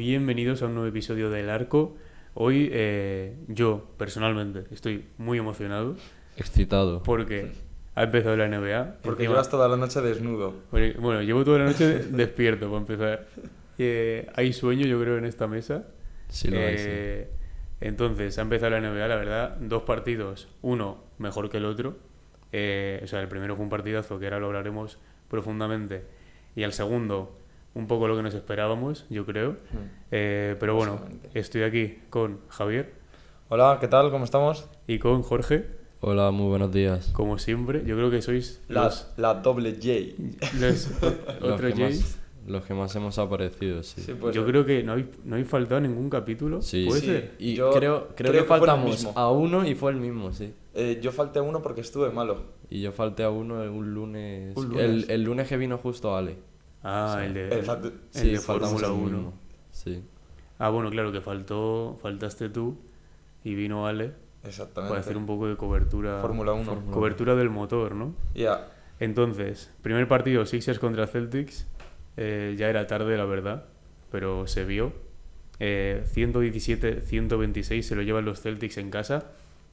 Bienvenidos a un nuevo episodio del Arco. Hoy eh, yo, personalmente, estoy muy emocionado Excitado. porque ha empezado la NBA. Porque llevas toda la noche desnudo. Porque, Bueno, llevo toda la noche despierto para empezar. Eh, hay sueño, yo creo, en esta mesa. Sí, lo hay, sí. Eh, Entonces, ha empezado la NBA, la verdad, dos partidos, uno mejor que el otro. Eh, o sea, el primero fue un partidazo que ahora lo hablaremos profundamente. Y el segundo, un poco lo que nos esperábamos, yo creo. Eh, pero bueno, estoy aquí con Javier Hola, ¿qué tal? ¿Cómo estamos? y con Jorge, Hola, muy buenos días. como siempre. Yo creo que sois La, los, la doble J. los Los otros más, los que más hemos aparecido, sí. Sí, pues, Yo creo que no habéis, no habéis faltado a ningún capítulo. Sí. ¿Puede Sí. ser? Y Yo creo, creo, creo que, faltamos a uno y fue el mismo, sí. eh, yo falté a uno porque estuve malo. Y yo falté a uno un lunes. Un lunes. El, el lunes que vino justo Ale. Ah, Sí. el de, El el, Sí, Fórmula al 1. mismo. Sí. Ah, bueno, claro, que faltó, faltaste tú y vino Ale Exactamente. para hacer un poco de cobertura. Fórmula 1. Fórmula Cobertura del motor, ¿no? Ya. Entonces, primer partido, Sixers contra Celtics. Eh, ya era tarde, la verdad, pero se vio. Eh, 117-126 se lo llevan los Celtics en casa.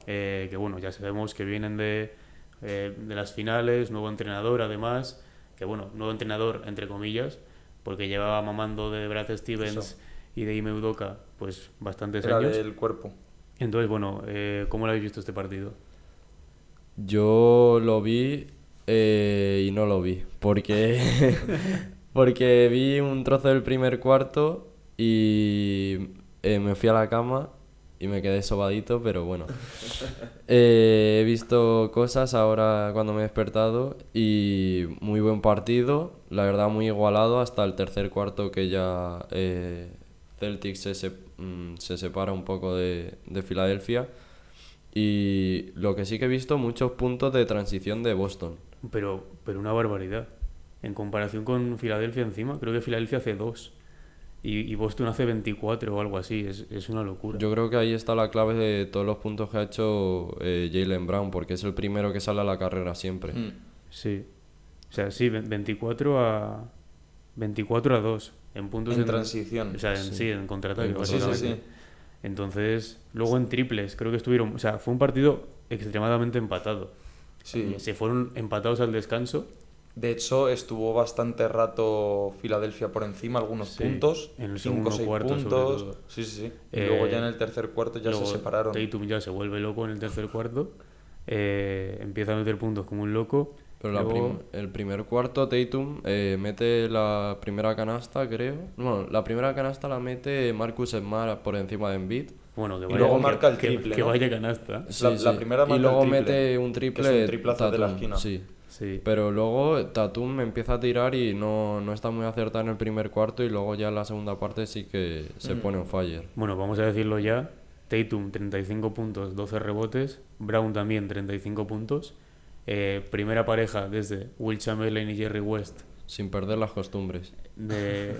eh, que bueno, ya sabemos que vienen de, eh, de las finales, nuevo entrenador además. Que bueno, nuevo entrenador entre comillas, porque llevaba mamando de Brad Stevens Eso. y de Ime Udoka pues bastantes Era años. del cuerpo. Entonces, bueno, eh, ¿cómo lo habéis visto este partido? Yo lo vi eh, y no lo vi. Porque, porque vi un trozo del primer cuarto y eh, me fui a la cama y me quedé sobadito, pero bueno. Eh, he visto cosas ahora cuando me he despertado y muy buen partido. La verdad, muy igualado hasta el tercer cuarto que ya eh, Celtics se, sep- mm, se separa un poco de, de Filadelfia. Y lo que sí que he visto, muchos puntos de transición de Boston. Pero, pero una barbaridad. En comparación con Filadelfia encima, creo que Filadelfia hace dos. Y, y Boston hace 24 o algo así. Es, es una locura. Yo creo que ahí está la clave de todos los puntos que ha hecho eh, Jalen Brown, porque es el primero que sale a la carrera siempre. Mm. Sí. O sea, sí, ve- 24 a 24 a 2 en puntos En transición. O sea, en, sí. Sí. en contraataque, En Sí, sí. Entonces, luego en triples, creo que estuvieron, o sea, fue un partido extremadamente empatado. Sí. Se fueron empatados al descanso. De hecho, estuvo bastante rato Filadelfia por encima, algunos Sí, puntos. en el 5 segundo o 6 cuarto, sobre puntos. todo. Sí, sí, sí. Y Eh, luego ya en el tercer cuarto ya Luego se separaron. Tatum ya se vuelve loco en el tercer cuarto. eh, empieza a meter puntos como un loco. Pero la Luego- prim- el primer cuarto, Tatum eh, mete la primera canasta, creo. Bueno, la primera canasta la mete Marcus Smart por encima de Embiid. Bueno, que Y vaya, luego que- marca el triple, Que, ¿no? vaya canasta. La- la primera y el luego triple, mete un que es triple. un triplazo de la esquina. Sí. Sí. Pero luego Tatum empieza a tirar y no, no está muy acertado en el primer cuarto y luego ya en la segunda parte sí que se Mm. pone on fire. Bueno, vamos a decirlo ya. Tatum, 35 puntos, 12 rebotes. Brown también, 35 puntos. Eh, primera pareja desde Will Chamberlain y Jerry West. Sin perder las costumbres. De,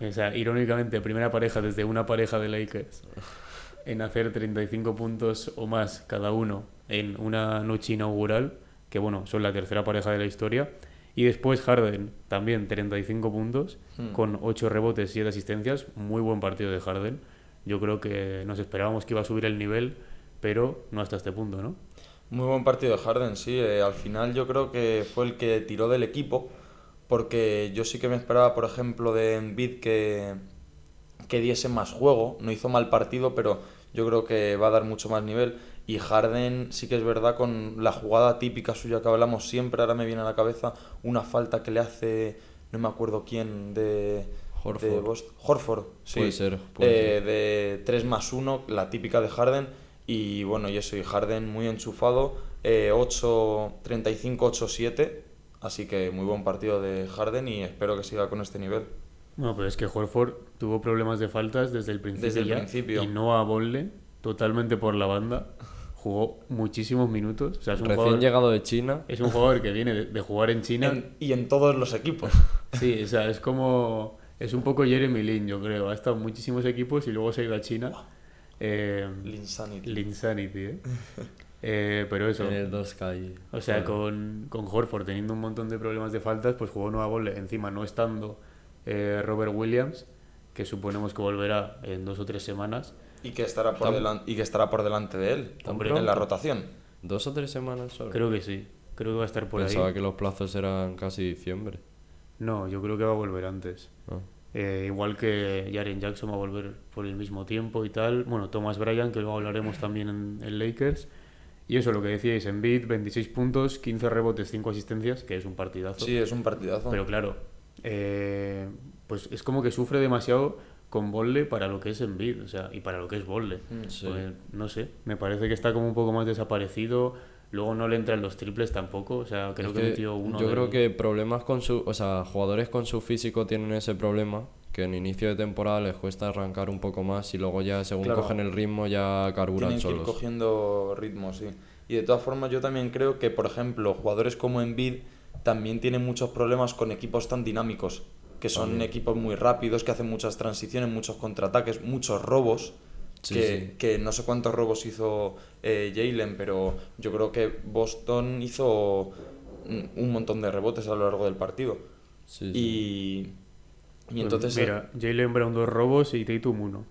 o sea, irónicamente, primera pareja desde una pareja de Lakers en hacer 35 puntos o más cada uno en una noche inaugural, que bueno, son la tercera pareja de la historia. Y después Harden, también 35 puntos, Hmm. con 8 rebotes y 7 asistencias. Muy buen partido de Harden. Yo creo que nos esperábamos que iba a subir el nivel, pero no hasta este punto, ¿no? Muy buen partido de Harden, sí. eh, al final yo creo que fue el que tiró del equipo, porque yo sí que me esperaba, por ejemplo, de Embiid que, que diese más juego. No hizo mal partido, pero yo creo que va a dar mucho más nivel. Y Harden sí que es verdad con la jugada típica suya que hablamos siempre, ahora me viene a la cabeza una falta que le hace, no me acuerdo quién, de... Horford. de Bost- Horford, sí. Puede ser, puede Eh, de 3 más 1, la típica de Harden. Y bueno, y eso, y Harden muy enchufado, eh, 8, 35, 8, 7. Así que muy buen partido de Harden y espero que siga con este nivel. Bueno, pero es que Horford tuvo problemas de faltas desde el principio. Desde el ya, principio. Y no a Bolle, totalmente por la banda. Jugó muchísimos minutos. O sea, es un, Recién jugador, llegado de China. es un jugador que viene de, de jugar en China. En- y en todos los equipos. Sí, o sea, es como. Es un poco Jeremy Lin, yo creo. Ha estado en muchísimos equipos y luego se ha ido a China. Eh, Linsanity. Linsanity, ¿eh? Eh, pero eso. En el 2K. O sea, con, con Horford teniendo un montón de problemas de faltas, pues jugó Nueva Bolle, encima no estando eh, Robert Williams, que suponemos que volverá en dos o tres semanas. Y que estará por, delan- y que estará por delante de él Hombre, en la rotación. ¿Dos o tres semanas solo? Creo que sí, creo que va a estar por Pensaba ahí. que los plazos eran casi diciembre. No, yo creo que va a volver antes. Ah. Eh, igual que Jaren Jackson va a volver por el mismo tiempo y tal. Bueno, Thomas Bryan, que luego hablaremos también en, en Lakers. Y eso, lo que decíais, en Beat, 26 puntos, 15 rebotes, 5 asistencias, que es un partidazo. Sí, es un partidazo. Pero claro, eh, pues es como que sufre demasiado con Bolle para lo que es Embiid, o sea, y para lo que es Bolle. Mm, sí. Pues, no sé, me parece que está como un poco más desaparecido. Luego no le entran los triples tampoco, o sea, creo Es que, metió uno. yo del- creo que problemas con su, o sea, jugadores con su físico tienen ese problema que en inicio de temporada les cuesta arrancar un poco más y luego ya según Claro. cogen el ritmo ya carburan Tienen que ir solos. cogiendo ritmo, sí. Y de todas formas, yo también creo que, por ejemplo, jugadores como Embiid también tienen muchos problemas con equipos tan dinámicos, que son También. equipos muy rápidos, que hacen muchas transiciones, muchos contraataques, muchos robos. Sí, que, sí. que no sé cuántos robos hizo eh, Jalen, pero yo creo que Boston hizo un, montón de rebotes a lo largo del partido. Sí, sí. Y, y Pues entonces... Mira, Jalen Brown dos robos y Tatum uno.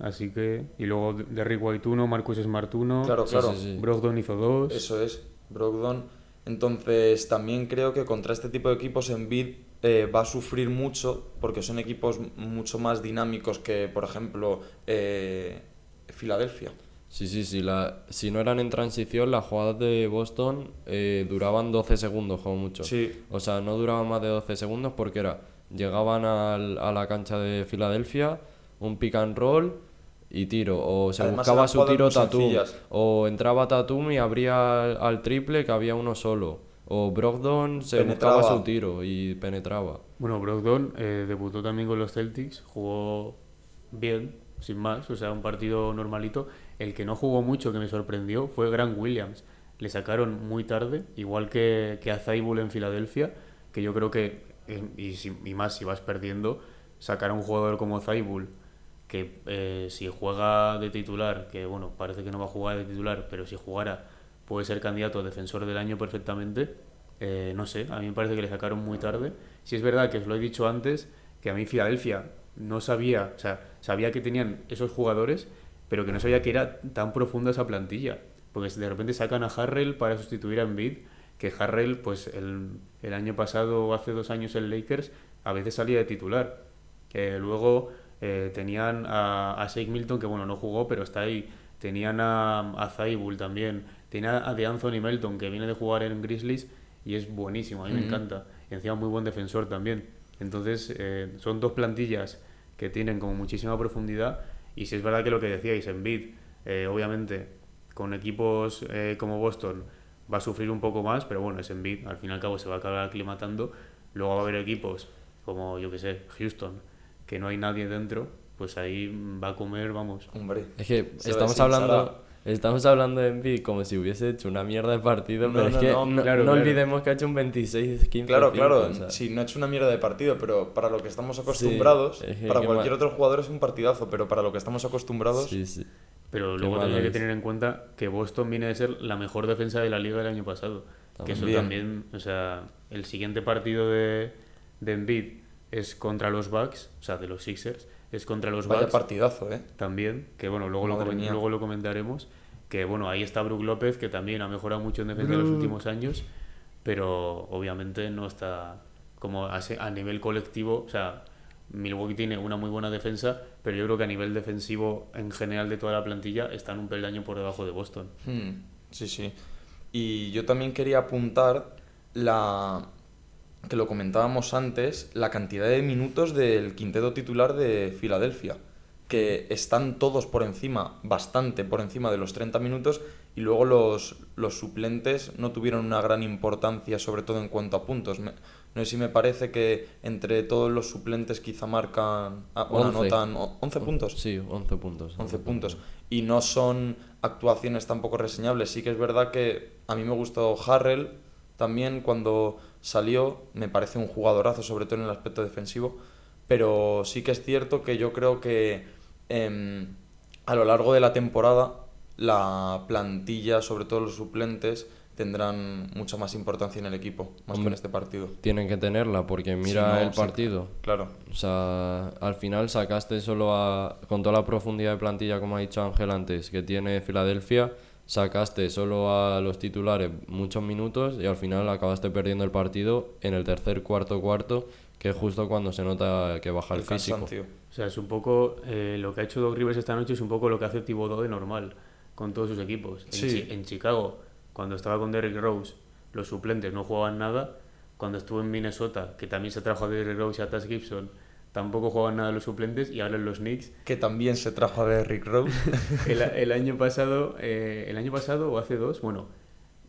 Así que. Y luego Derrick White uno, Marcus Smart uno. Claro, claro. sí, sí. Brogdon hizo dos. Eso es, Brogdon. Entonces, también creo que contra este tipo de equipos Embiid eh, va a sufrir mucho porque son equipos mucho más dinámicos que, por ejemplo, eh, Filadelfia. Sí, sí, sí. La, si no eran en transición, las jugadas de Boston eh, duraban 12 segundos como mucho. Sí. O sea, no duraban más de 12 segundos porque era, llegaban al- a la cancha de Filadelfia, un pick and roll y tiro. O se Además, buscaba su tiro Tatum. sencillas. O entraba Tatum y abría al, al triple que había uno solo. O Brogdon se Penetraba. buscaba su tiro y penetraba. Bueno, Brogdon eh, debutó también con los Celtics, jugó bien, sin más, o sea, un partido normalito. El que no jugó mucho, que me sorprendió, fue Grant Williams. Le sacaron muy tarde, igual que, que a Zaibul en Filadelfia, que yo creo que, eh, y, si- y más si vas perdiendo, sacar a un jugador como Zaibul, que eh, si juega de titular, que bueno, parece que no va a jugar de titular, pero si jugara puede ser candidato a defensor del año perfectamente. Eh, no sé, a mí me parece que le sacaron muy tarde. Si es verdad que os lo he dicho antes, que a mí Filadelfia no sabía, o sea, sabía que tenían esos jugadores, pero que no sabía que era tan profunda esa plantilla. Porque de repente sacan a Harrell para sustituir a Embiid, que Harrell, pues el, el año pasado o hace dos años en Lakers, a veces salía de titular. Que luego eh, tenían a, a Shake Milton, que bueno, no jugó, pero está ahí. Tenían a, a Zaibul también. Tenían a de Anthony Melton, que viene de jugar en Grizzlies y es buenísimo, a mí me encanta. Y encima muy buen defensor también. Entonces, eh, son dos plantillas que tienen como muchísima profundidad. Y si es verdad que lo que decíais, Embiid, eh, obviamente, con equipos eh, como Boston va a sufrir un poco más, pero bueno, es Embiid, al fin y al cabo se va a acabar aclimatando. Luego va a haber equipos como, yo que sé, Houston, que no hay nadie dentro, pues ahí va a comer, vamos. Hombre. Es que estamos hablando, estamos hablando de Embiid como si hubiese hecho una mierda de partido, No, pero no, es que no, no, claro, no claro. olvidemos que ha hecho un 26-15. Claro, claro, o sea. sí, no ha hecho una mierda de partido, pero para lo que estamos acostumbrados, es que para cualquier mal. otro jugador es un partidazo, pero para lo que estamos acostumbrados, Sí, sí. Pero luego tendría que es. tener en cuenta que Boston viene de ser la mejor defensa de la liga del año pasado. Que eso También. también, o sea, el siguiente partido de, de Embiid es contra los Bucks, o sea, de los Sixers, es contra los vaya Bucks partidazo, ¿eh? también, que bueno, luego lo, luego lo comentaremos, que bueno, ahí está Brook López, que también ha mejorado mucho en defensa en los últimos años, pero obviamente no está como a, a nivel colectivo, o sea, Milwaukee tiene una muy buena defensa, pero yo creo que a nivel defensivo en general de toda la plantilla están un peldaño por debajo de Boston. Hmm, sí, sí. Y yo también quería apuntar la que lo comentábamos antes, la cantidad de minutos del quinteto titular de Filadelfia, que están todos por encima, bastante por encima de los 30 minutos, y luego los, los suplentes no tuvieron una gran importancia, sobre todo en cuanto a puntos. Me- no sé si me parece que entre todos los suplentes quizá marcan, ah, bueno, 11. anotan o- 11 puntos. Sí, 11 puntos. 11 puntos. Y no son actuaciones tampoco reseñables. Sí que es verdad que a mí me gustó Harrell también cuando salió. Me parece un jugadorazo, sobre todo en el aspecto defensivo. Pero sí que es cierto que yo creo que em, a lo largo de la temporada la plantilla, sobre todo los suplentes, tendrán mucha más importancia en el equipo, más que en este partido. Tienen que tenerla porque mira no, el sí. partido. Claro. O sea, al final sacaste solo a, con toda la profundidad de plantilla, como ha dicho Ángel antes, que tiene Filadelfia, sacaste solo a los titulares muchos minutos y al final acabaste perdiendo el partido en el tercer, cuarto, cuarto, que es justo cuando se nota que baja el, El físico. cansancio. O sea, es un poco eh, lo que ha hecho Doc Rivers esta noche es un poco lo que hace Thibodeau de normal con todos sus equipos. En, Sí. Chi- en Chicago, cuando estaba con Derrick Rose, los suplentes no jugaban nada. Cuando estuvo en Minnesota, que también se trajo a Derrick Rose y a Taz Gibson, tampoco jugaban nada los suplentes. Y ahora en los Knicks, Que también se trajo a Derrick Rose. el, el año pasado, eh, el año pasado o hace dos, bueno,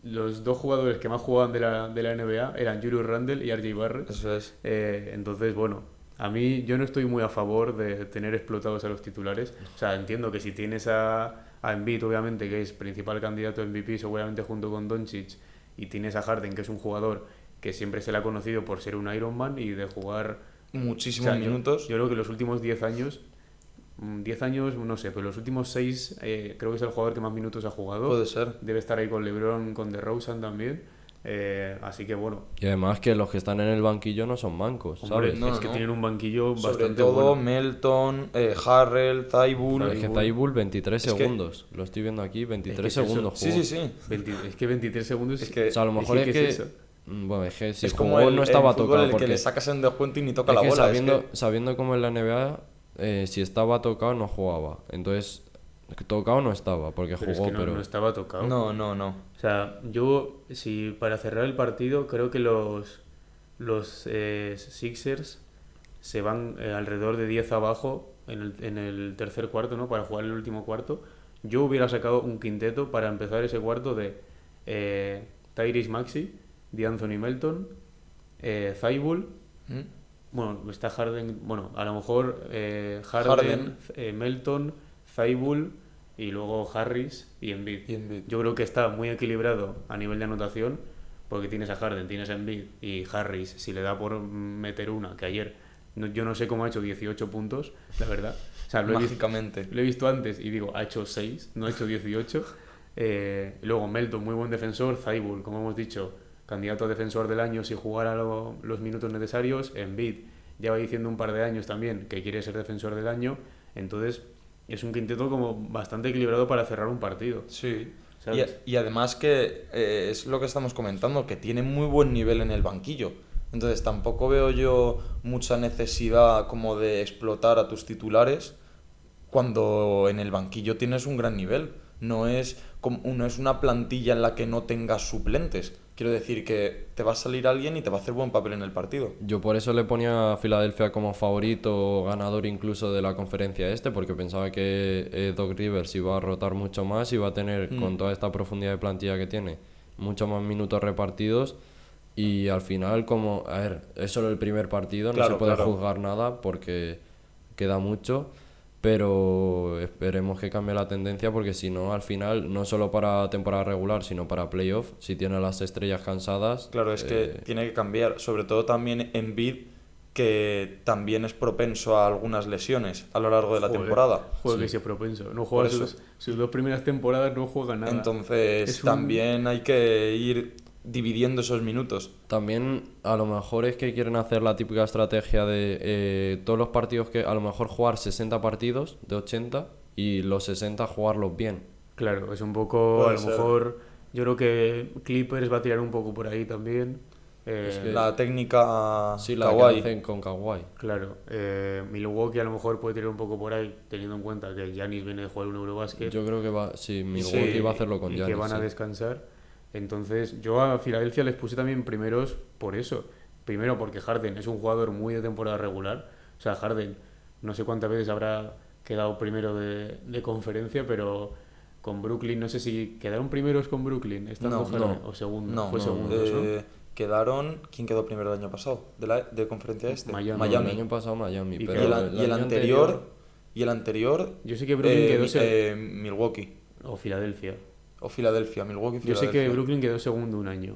los dos jugadores que más jugaban de la, de la NBA eran Julius Randle y RJ Barrett. Eso es. Eh, entonces, bueno, a mí yo no estoy muy a favor de tener explotados a los titulares. O sea, entiendo que si tienes a, a Embiid, obviamente, que es principal candidato a MVP, seguramente junto con Doncic, y tienes a Harden, que es un jugador que siempre se le ha conocido por ser un Ironman y de jugar Muchísimos o sea, yo- minutos. Yo, creo que los últimos 10 años, mm, 10 años, no sé, pero los últimos 6 creo que es el jugador que más minutos ha jugado. Puede ser. Debe estar ahí con LeBron, con DeRozan también. Eh, así que bueno, Y además que los que están en el banquillo no son mancos, hombre, ¿sabes? No, es que no. tienen un banquillo Sobre bastante todo bueno. Melton, eh, Harrell, Zaibul. Es que Zaibul 23 Es que- segundos. Lo estoy viendo aquí, 23 es eso. segundos Sí, jugó. sí, sí. 20 es que 23 segundos. Es que- O sea, a lo mejor es, ¿qué que... eso? Mm, Bueno, es que si es jugó como el, no el estaba fútbol tocado el porque... que le sacas en descuento y ni toca es la que bola. es sabiendo, que- sabiendo cómo en la NBA, eh, si estaba tocado no jugaba. Entonces, tocado no estaba porque Pero es jugó, que no, pero... no estaba tocado. No, no, no. O sea, yo, si para cerrar el partido, creo que los, los eh, Sixers se van eh, alrededor de 10 abajo en el, en el tercer cuarto, ¿no? Para jugar el último cuarto. Yo hubiera sacado un quinteto para empezar ese cuarto de eh, Tyrese Maxi, de Anthony Melton, eh, ¿Mm? bueno, está Harden, bueno, a lo mejor eh, Harden, Harden. eh, Melton, Thibault y luego Harris y Embiid. Y Embiid. Yo creo que está muy equilibrado a nivel de anotación porque tienes a Harden, tienes a Embiid y Harris, si le da por meter una, que ayer no- yo no sé cómo ha hecho 18 puntos, la verdad. O sea, lo he, visto, lo he visto antes y digo, ha hecho 6, no ha hecho 18. Eh, luego Melton, muy buen defensor. Zaibul, como hemos dicho, candidato a defensor del año si jugara lo- los minutos necesarios. Embiid ya va diciendo un par de años también que quiere ser defensor del año. Entonces, es un quinteto como bastante equilibrado para cerrar un partido. Sí. Y, y además que eh, es lo que estamos comentando, que tiene muy buen nivel en el banquillo. Entonces tampoco veo yo mucha necesidad como de explotar a tus titulares cuando en el banquillo tienes un gran nivel. No es, como, no es una plantilla en la que no tengas suplentes. Quiero decir que te va a salir alguien y te va a hacer buen papel en el partido. Yo por eso le ponía a Filadelfia como favorito o ganador incluso de la conferencia este, porque pensaba que eh, Doc Rivers iba a rotar mucho más y va a tener, Mm. con toda esta profundidad de plantilla que tiene, muchos más minutos repartidos. Y al final, como, a ver, es solo el primer partido, no Claro, se puede claro. juzgar nada porque queda mucho. Pero esperemos que cambie la tendencia porque si no, al final, no solo para temporada regular, sino para playoff, si tiene a las estrellas cansadas. Claro, es que eh, tiene que cambiar. Sobre todo también en Bid, que también es propenso a algunas lesiones a lo largo de la Joder, temporada. Joder, Sí. que sí es propenso. No juega sus, sus dos primeras temporadas, no juega nada. Entonces Es un- también hay que ir dividiendo esos minutos. También a lo mejor es que quieren hacer la típica estrategia de eh, todos los partidos que a lo mejor jugar 60 partidos de 80 y los 60 jugarlos bien. Claro, es un poco, Puede a lo ser. mejor, yo creo que Clippers va a tirar un poco por ahí también. Eh, Es que- La técnica Sí, la Kawhi. que hacen con Kawhi. Claro, eh, Milwaukee a lo mejor puede tirar un poco por ahí, teniendo en cuenta que Giannis viene de jugar un Eurobasket Yo creo que va, sí, Milwaukee va a hacerlo con y Giannis. que van a descansar. Entonces, yo a Filadelfia les puse también primeros por eso. Primero porque Harden es un jugador muy de temporada regular. O sea, Harden no sé cuántas veces habrá quedado primero de, de conferencia, pero con Brooklyn, no sé si quedaron primeros con Brooklyn, estando No, Harden, no. o segundo. No, Fue eh, Quedaron. ¿Quién quedó primero el año pasado? ¿De, la, de conferencia este? Miami. No, el año pasado Miami, Y pero y, el, pero y el año anterior. Y el anterior. Yo sé que Brooklyn eh, quedó eh, Milwaukee. o Filadelfia. O Filadelfia. Milwaukee, Yo sé que Filadelfia. Brooklyn quedó segundo un año.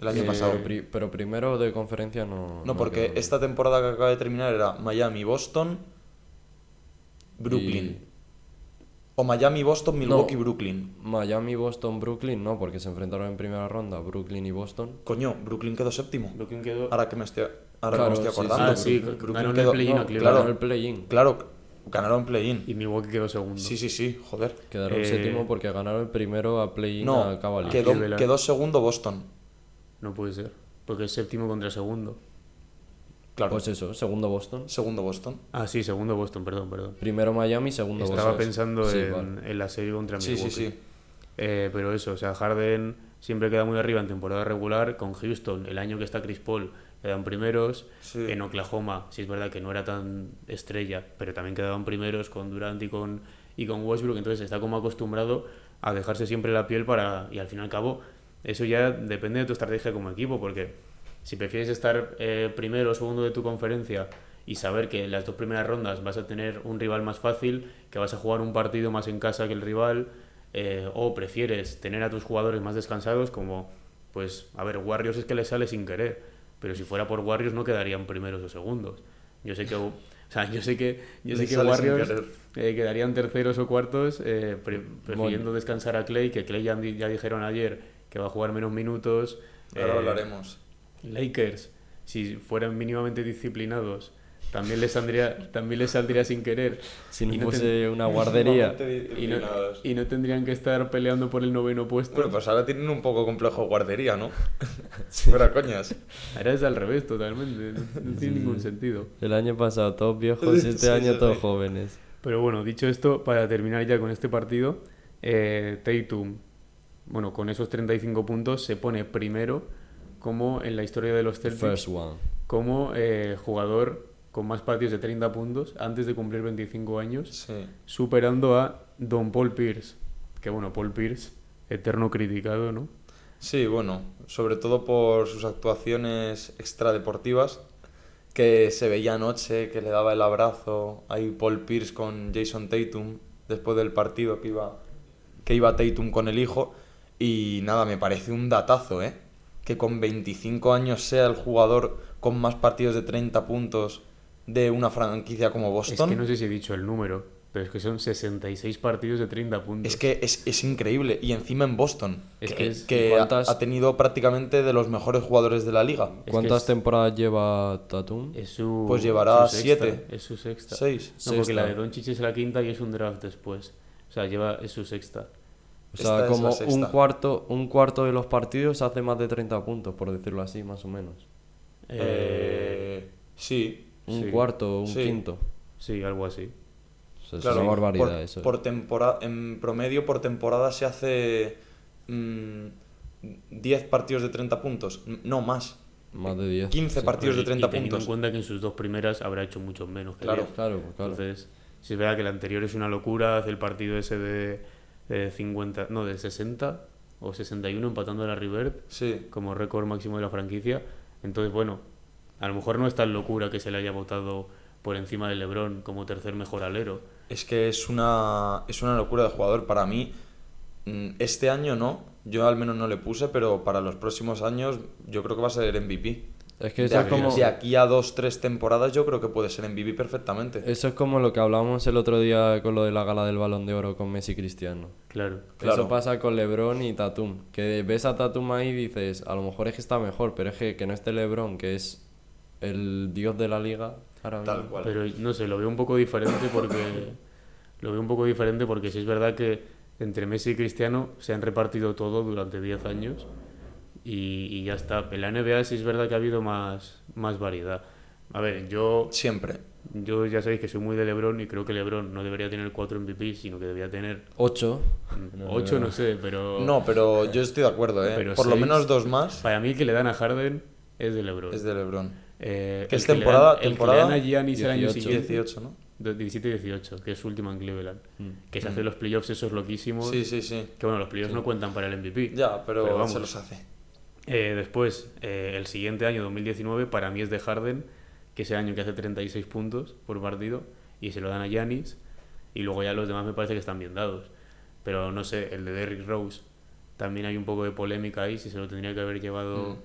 El año eh, pasado. Pero, pri- pero primero de conferencia no. No, porque esta temporada que acaba de terminar era Miami, Boston, Brooklyn. O Miami, Boston, Milwaukee, No. Brooklyn. Miami, Boston, Brooklyn, no, porque se enfrentaron en primera ronda Brooklyn y Boston. Coño, Brooklyn quedó séptimo. Brooklyn quedó... Ahora que me estoy, ahora Claro, que me estoy sí, sí. acordando. Ah, sí, Brooklyn el quedó- play-in a no, claro, el play-in. claro, ganaron play-in. Y Milwaukee quedó segundo. Sí, sí, sí, joder. Quedaron Eh, séptimo porque ganaron el primero a play-in No, a Cavaliers. quedó, segundo Boston. No puede ser. Porque es séptimo contra segundo. Claro, Pues eso, segundo Boston. segundo Boston. Ah, sí, segundo Boston, perdón, perdón. Primero Miami, segundo Estaba Boston. pensando Sí, en, vale. en la serie contra Sí, Milwaukee. sí, sí. Eh, pero eso, o sea, Harden siempre queda muy arriba en temporada regular. Con Houston, el año que está Chris Paul, quedan primeros. Sí. En Oklahoma, sí es verdad que no era tan estrella, pero también quedaban primeros con Durant y con, y con Westbrook. Entonces está como acostumbrado a dejarse siempre la piel para. Y al fin y al cabo, eso ya depende de tu estrategia como equipo, porque si prefieres estar eh, primero o segundo de tu conferencia y saber que en las dos primeras rondas vas a tener un rival más fácil, que vas a jugar un partido más en casa que el rival, eh, o prefieres tener a tus jugadores más descansados, como, pues, a ver, Warriors es que les sale sin querer, pero si fuera por Warriors no quedarían primeros o segundos. Yo sé que, o sea, yo sé que, yo sé que Warriors eh, quedarían terceros o cuartos, eh, pre- prefiriendo descansar a Clay, que Clay ya, ya dijeron ayer que va a jugar menos minutos. Ahora eh, hablaremos. Lakers, si fueran mínimamente disciplinados, también les saldría, también les saldría sin querer. Si no Y no fuese ten- una guardería. y no, y no tendrían que estar peleando por el noveno puesto. Bueno, pues ahora tienen un poco complejo de guardería, ¿no? Fuera coñas. Ahora es al revés totalmente, no, no tiene ningún sentido. El año pasado todos viejos y este Sí, año sí, todos sí. jóvenes. Pero bueno, dicho esto, para terminar ya con este partido, eh, Tatum, bueno, con esos 35 puntos se pone primero como en la historia de los Celtics First one. como eh, jugador con más partidos de 30 puntos antes de cumplir 25 años, Sí. superando a Don Paul Pierce, que bueno, Paul Pierce, eterno criticado, ¿no? Sí, bueno, sobre todo por sus actuaciones extradeportivas, que se veía anoche, que le daba el abrazo ahí Paul Pierce con Jason Tatum después del partido que iba, que iba Tatum con el hijo. Y nada, me parece un datazo, ¿eh? Que con 25 años sea el jugador con más partidos de 30 puntos de una franquicia como Boston. Es que no sé si he dicho el número, pero es que son 66 partidos de 30 puntos. Es que es, es increíble. Y encima en Boston, Es que, que es- que ha- ¿cuántas- ha tenido prácticamente de los mejores jugadores de la liga. ¿Cuántas es- temporadas lleva Tatum? Es su, Pues llevará su sexta, siete. Es su sexta. Seis. No, porque la de. Doncic es la quinta y es un draft después. O sea, lleva, es su sexta. O sea, Esta como un cuarto, un cuarto de los partidos hace más de 30 puntos, por decirlo así, más o menos. Eh, sí. Un Sí. cuarto, un Sí. quinto. Sí, algo así. O sea, es Claro, una barbaridad por, eso. Por temporada, en promedio, por temporada se hace mm, 10 partidos de 30 puntos. No, más. Más de 10. 15 sí. partidos de Y- 30 y teniendo puntos. en cuenta que en sus dos primeras habrá hecho muchos menos que Claro. 10. Claro, pues claro. Entonces, si es verdad que el anterior es una locura, hace el partido ese de, de 50, no, de 60 o 61 empatando a la River Sí. como récord máximo de la franquicia. Entonces, bueno, a lo mejor no es tan locura que se le haya votado por encima de LeBron como tercer mejor alero. Es que es una, es una locura de jugador. Para mí, mm, este año no. Yo al menos no le puse, pero para los próximos años yo creo que va a ser MVP. Es que De eso es como... de aquí a dos, tres temporadas yo creo que puede ser MVP perfectamente. Eso es como lo que hablábamos el otro día con lo de la gala del Balón de Oro con Messi y Cristiano. Claro. Claro. Eso pasa con LeBron y Tatum. Que ves a Tatum ahí y dices, a lo mejor es que está mejor, pero es que, que no esté LeBron, que es el dios de la liga. ahora Tal mismo. cual. Pero no sé, lo veo un poco diferente porque lo veo un poco diferente porque sí es verdad que entre Messi y Cristiano se han repartido todo durante 10 años y, y ya está. En la NBA sí es verdad que ha habido más, más variedad. A ver, yo, Siempre. yo ya sabéis que soy muy de LeBron y creo que LeBron no debería tener 4 MVP, sino que debería tener Ocho. 8, no sé, pero No, pero yo estoy de acuerdo, ¿eh? Pero Por lo seis- menos dos más para mí que le dan a Harden es de LeBron. es de LeBron. Eh, ¿Qué el es temporada- el que le dan a Giannis el año 18. siguiente. 18, ¿no? De 17-18, que es su último en Cleveland. Mm. Que se hace los playoffs esos loquísimos. Sí, sí, sí. Que bueno, los playoffs no cuentan para el MVP. Ya, pero, Pero vamos. se los hace. Eh, después, eh, el siguiente año, 2019, para mí es de Harden, que ese año que hace 36 puntos por partido, y se lo dan a Giannis, y luego ya los demás me parece que están bien dados. Pero no sé, el de Derrick Rose, también hay un poco de polémica ahí, si se lo tendría que haber llevado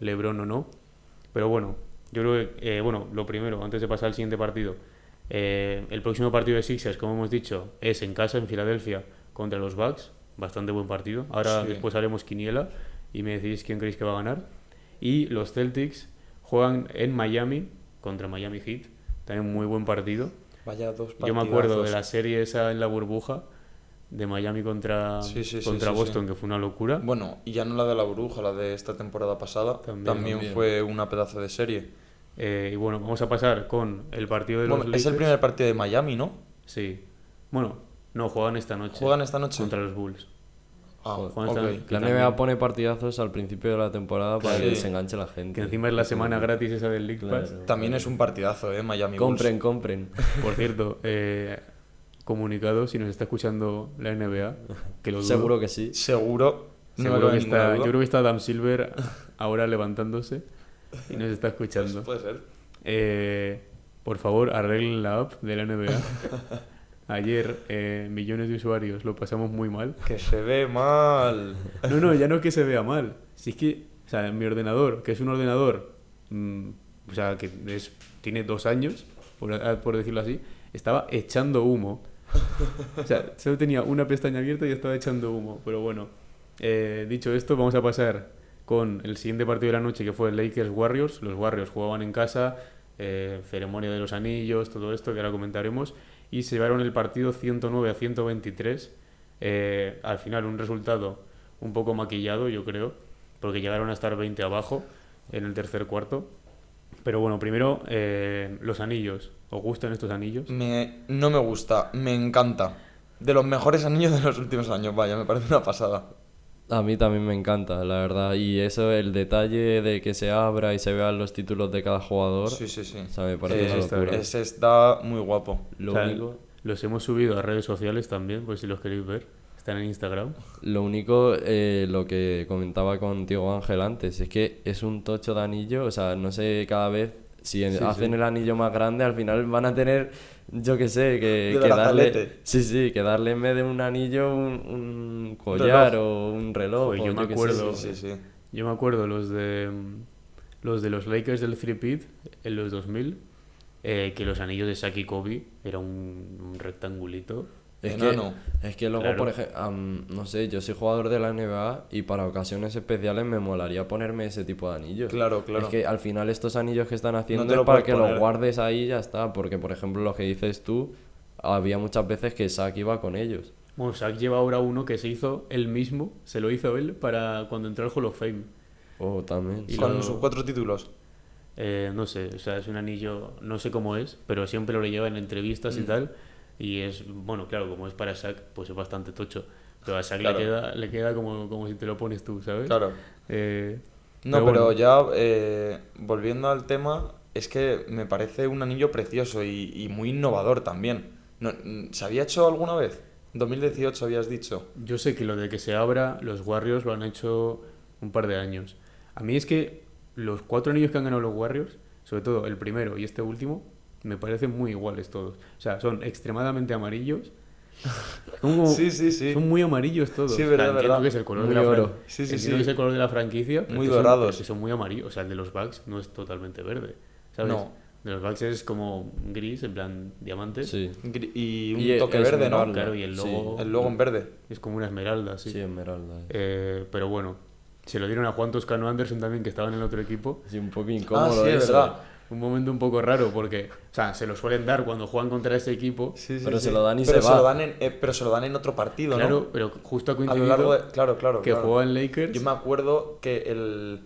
Mm. LeBron o no. Pero bueno, yo creo que, eh, bueno, lo primero, antes de pasar al siguiente partido, Eh, el próximo partido de Sixers, como hemos dicho, es en casa, en Filadelfia, contra los Bucks. Bastante buen partido. Ahora Sí. después haremos quiniela y me decís quién creéis que va a ganar. Y los Celtics juegan en Miami contra Miami Heat. También muy buen partido. Vaya dos Yo me acuerdo de la serie esa en la burbuja de Miami contra, Sí, sí, sí, contra sí, Boston, sí. que fue una locura. Bueno, y ya no la de la bruja, la de esta temporada pasada, También, también, también. fue una pedazo de serie. Eh, y bueno, vamos a pasar con el partido de los Bueno, es el primer partido de Miami, ¿no? Sí. Bueno, no, juegan esta noche. ¿Juegan esta noche? Contra los Bulls. Ah, Juegan esta ok. noche. La Que NBA pone partidazos al principio de la temporada para Sí. que se enganche la gente. Que encima es la semana gratis esa del League Pass. Claro. También es un partidazo, ¿eh? Miami Bulls. Compren, compren. Por cierto, eh, comunicado, si nos está escuchando la NBA, que lo dudo. Seguro que sí. Seguro. No Seguro cabe que está, yo creo que está Adam Silver ahora levantándose y nos está escuchando. Pues puede ser. Eh, por favor, arreglen la app de la NBA. Ayer, eh, millones de usuarios lo pasamos muy mal. Que se ve mal. No, no, ya no es que se vea mal. Si es que, o sea, mi ordenador, que es un ordenador, mm, o sea, que es- tiene dos años, por, ah, por decirlo así, estaba echando humo. O sea, solo tenía una pestaña abierta y estaba echando humo. Pero bueno, eh, dicho esto, vamos a pasar con el siguiente partido de la noche, que fue Lakers Warriors. Los Warriors jugaban en casa, eh, ceremonia de los anillos, todo esto que ahora comentaremos, y se llevaron el partido 109 a 123. Eh, al final, un resultado un poco maquillado, yo creo, porque llegaron a estar 20 abajo en el tercer cuarto. Pero bueno, primero, eh, los anillos. ¿Os gustan estos anillos? Me, no me gusta, me encanta. De los mejores anillos de los últimos años, vaya, me parece una pasada. A mí también me encanta, la verdad. Y eso, el detalle de que se abra y se vean los títulos de cada jugador, Sí, sí, sí. o sea, me parece Eh, una está locura. bien. ese está muy guapo. Lo, O sea, único, Los hemos subido a redes sociales también, por si los queréis ver. Están en Instagram. lo único, eh, lo que comentaba contigo Ángel antes, es que es un tocho de anillo, o sea, no sé, cada vez, si Sí, hacen sí. el anillo más grande, al final van a tener, yo qué sé, que, darle... Sí, sí, que darle en vez de un anillo un, un collar reloj. o un reloj. Joder, o yo me sé. acuerdo. Sí, sí, sí. Yo me acuerdo los de los de los Lakers del Three Pit en los 2000, eh, que los anillos de Saki Kobe era un, un rectangulito. Es que, Enano. es que luego, Claro. por ejemplo, no sé, yo soy jugador de la NBA y para ocasiones especiales me molaría ponerme ese tipo de anillos. Claro, claro. Es que al final estos anillos que están haciendo es para que poner. los guardes ahí y ya está. Porque, por ejemplo, lo que dices tú, había muchas veces que Saki iba con ellos. Bueno, Shaq lleva ahora uno que se hizo él mismo, se lo hizo él para cuando entró al Hall of Fame. O también. Y Con lo- sus cuatro títulos. Eh, no sé, o sea, es un anillo, no sé cómo es, pero siempre lo lleva en entrevistas y Mm. tal. Y es, bueno, claro, como es para Shaq, pues es bastante tocho. Pero a Shaq Claro. le queda, le queda como, como si te lo pones tú, ¿sabes? Claro. Eh, No, pero, bueno. ya eh, volviendo al tema, es que me parece un anillo precioso y, y muy innovador también. No, ¿Se había hecho alguna vez? En 2018 habías dicho. Yo sé que lo de que se abra, los Warriors lo han hecho un par de años. A mí es que los cuatro anillos que han ganado los Warriors, sobre todo el primero y este último, me parecen muy iguales todos. O sea, son extremadamente amarillos. Son, como- Sí, sí, sí. son muy amarillos todos. Sí, O sea, verdad, entiendo verdad. que es el color Muy de la oro. Sí, sí, entiendo sí. que es el color de la franquicia. pero Muy son- dorados. que son muy amarillos. O sea, el de los Bucks no es totalmente verde. ¿Sabes? No. De los Bucks es como gris, en plan diamante. Sí. Y un Y e- toque verde, ¿no? Claro, y el Sí. logo, El logo en verde. es como una esmeralda, Sí, sí. Esmeralda. eh. Eh, pero bueno, se lo dieron a Juan Toscano Anderson también, que estaba en el otro equipo. Sí, un poco incómodo sí, es verdad. Un momento un poco raro porque, o sea, se lo suelen dar cuando juegan contra ese equipo. Pero se lo dan y pero se va. Lo dan en, eh, pero se lo dan en otro partido, claro, ¿no? pero justo ha A coincidido lo largo de... Claro, claro. que claro. jugaba en Lakers. Yo me acuerdo que el...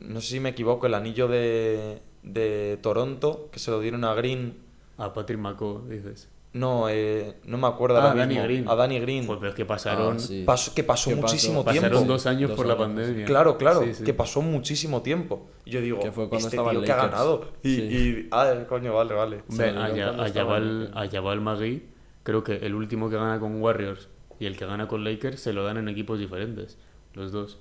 No sé si me equivoco, el anillo de, de Toronto, que se lo dieron a Green... A Patrick McCaw, dices. No, eh, no me acuerdo Ah, ahora Danny mismo. Green. A Danny Green. Joder, pero es que pasaron, Ah, sí. Pasó- que pasó ¿Qué pasó? muchísimo pasaron tiempo. dos años Dos por la años, pandemia. Claro, claro, Sí, sí. que pasó muchísimo tiempo. Y yo digo, Que fue cuando este estaba tío que ha ganado. Y, Sí. y- ah, coño, vale, vale. Lo a, a Jabal, Magui, creo que el último que gana con Warriors y el que gana con Lakers se lo dan en equipos diferentes, los dos.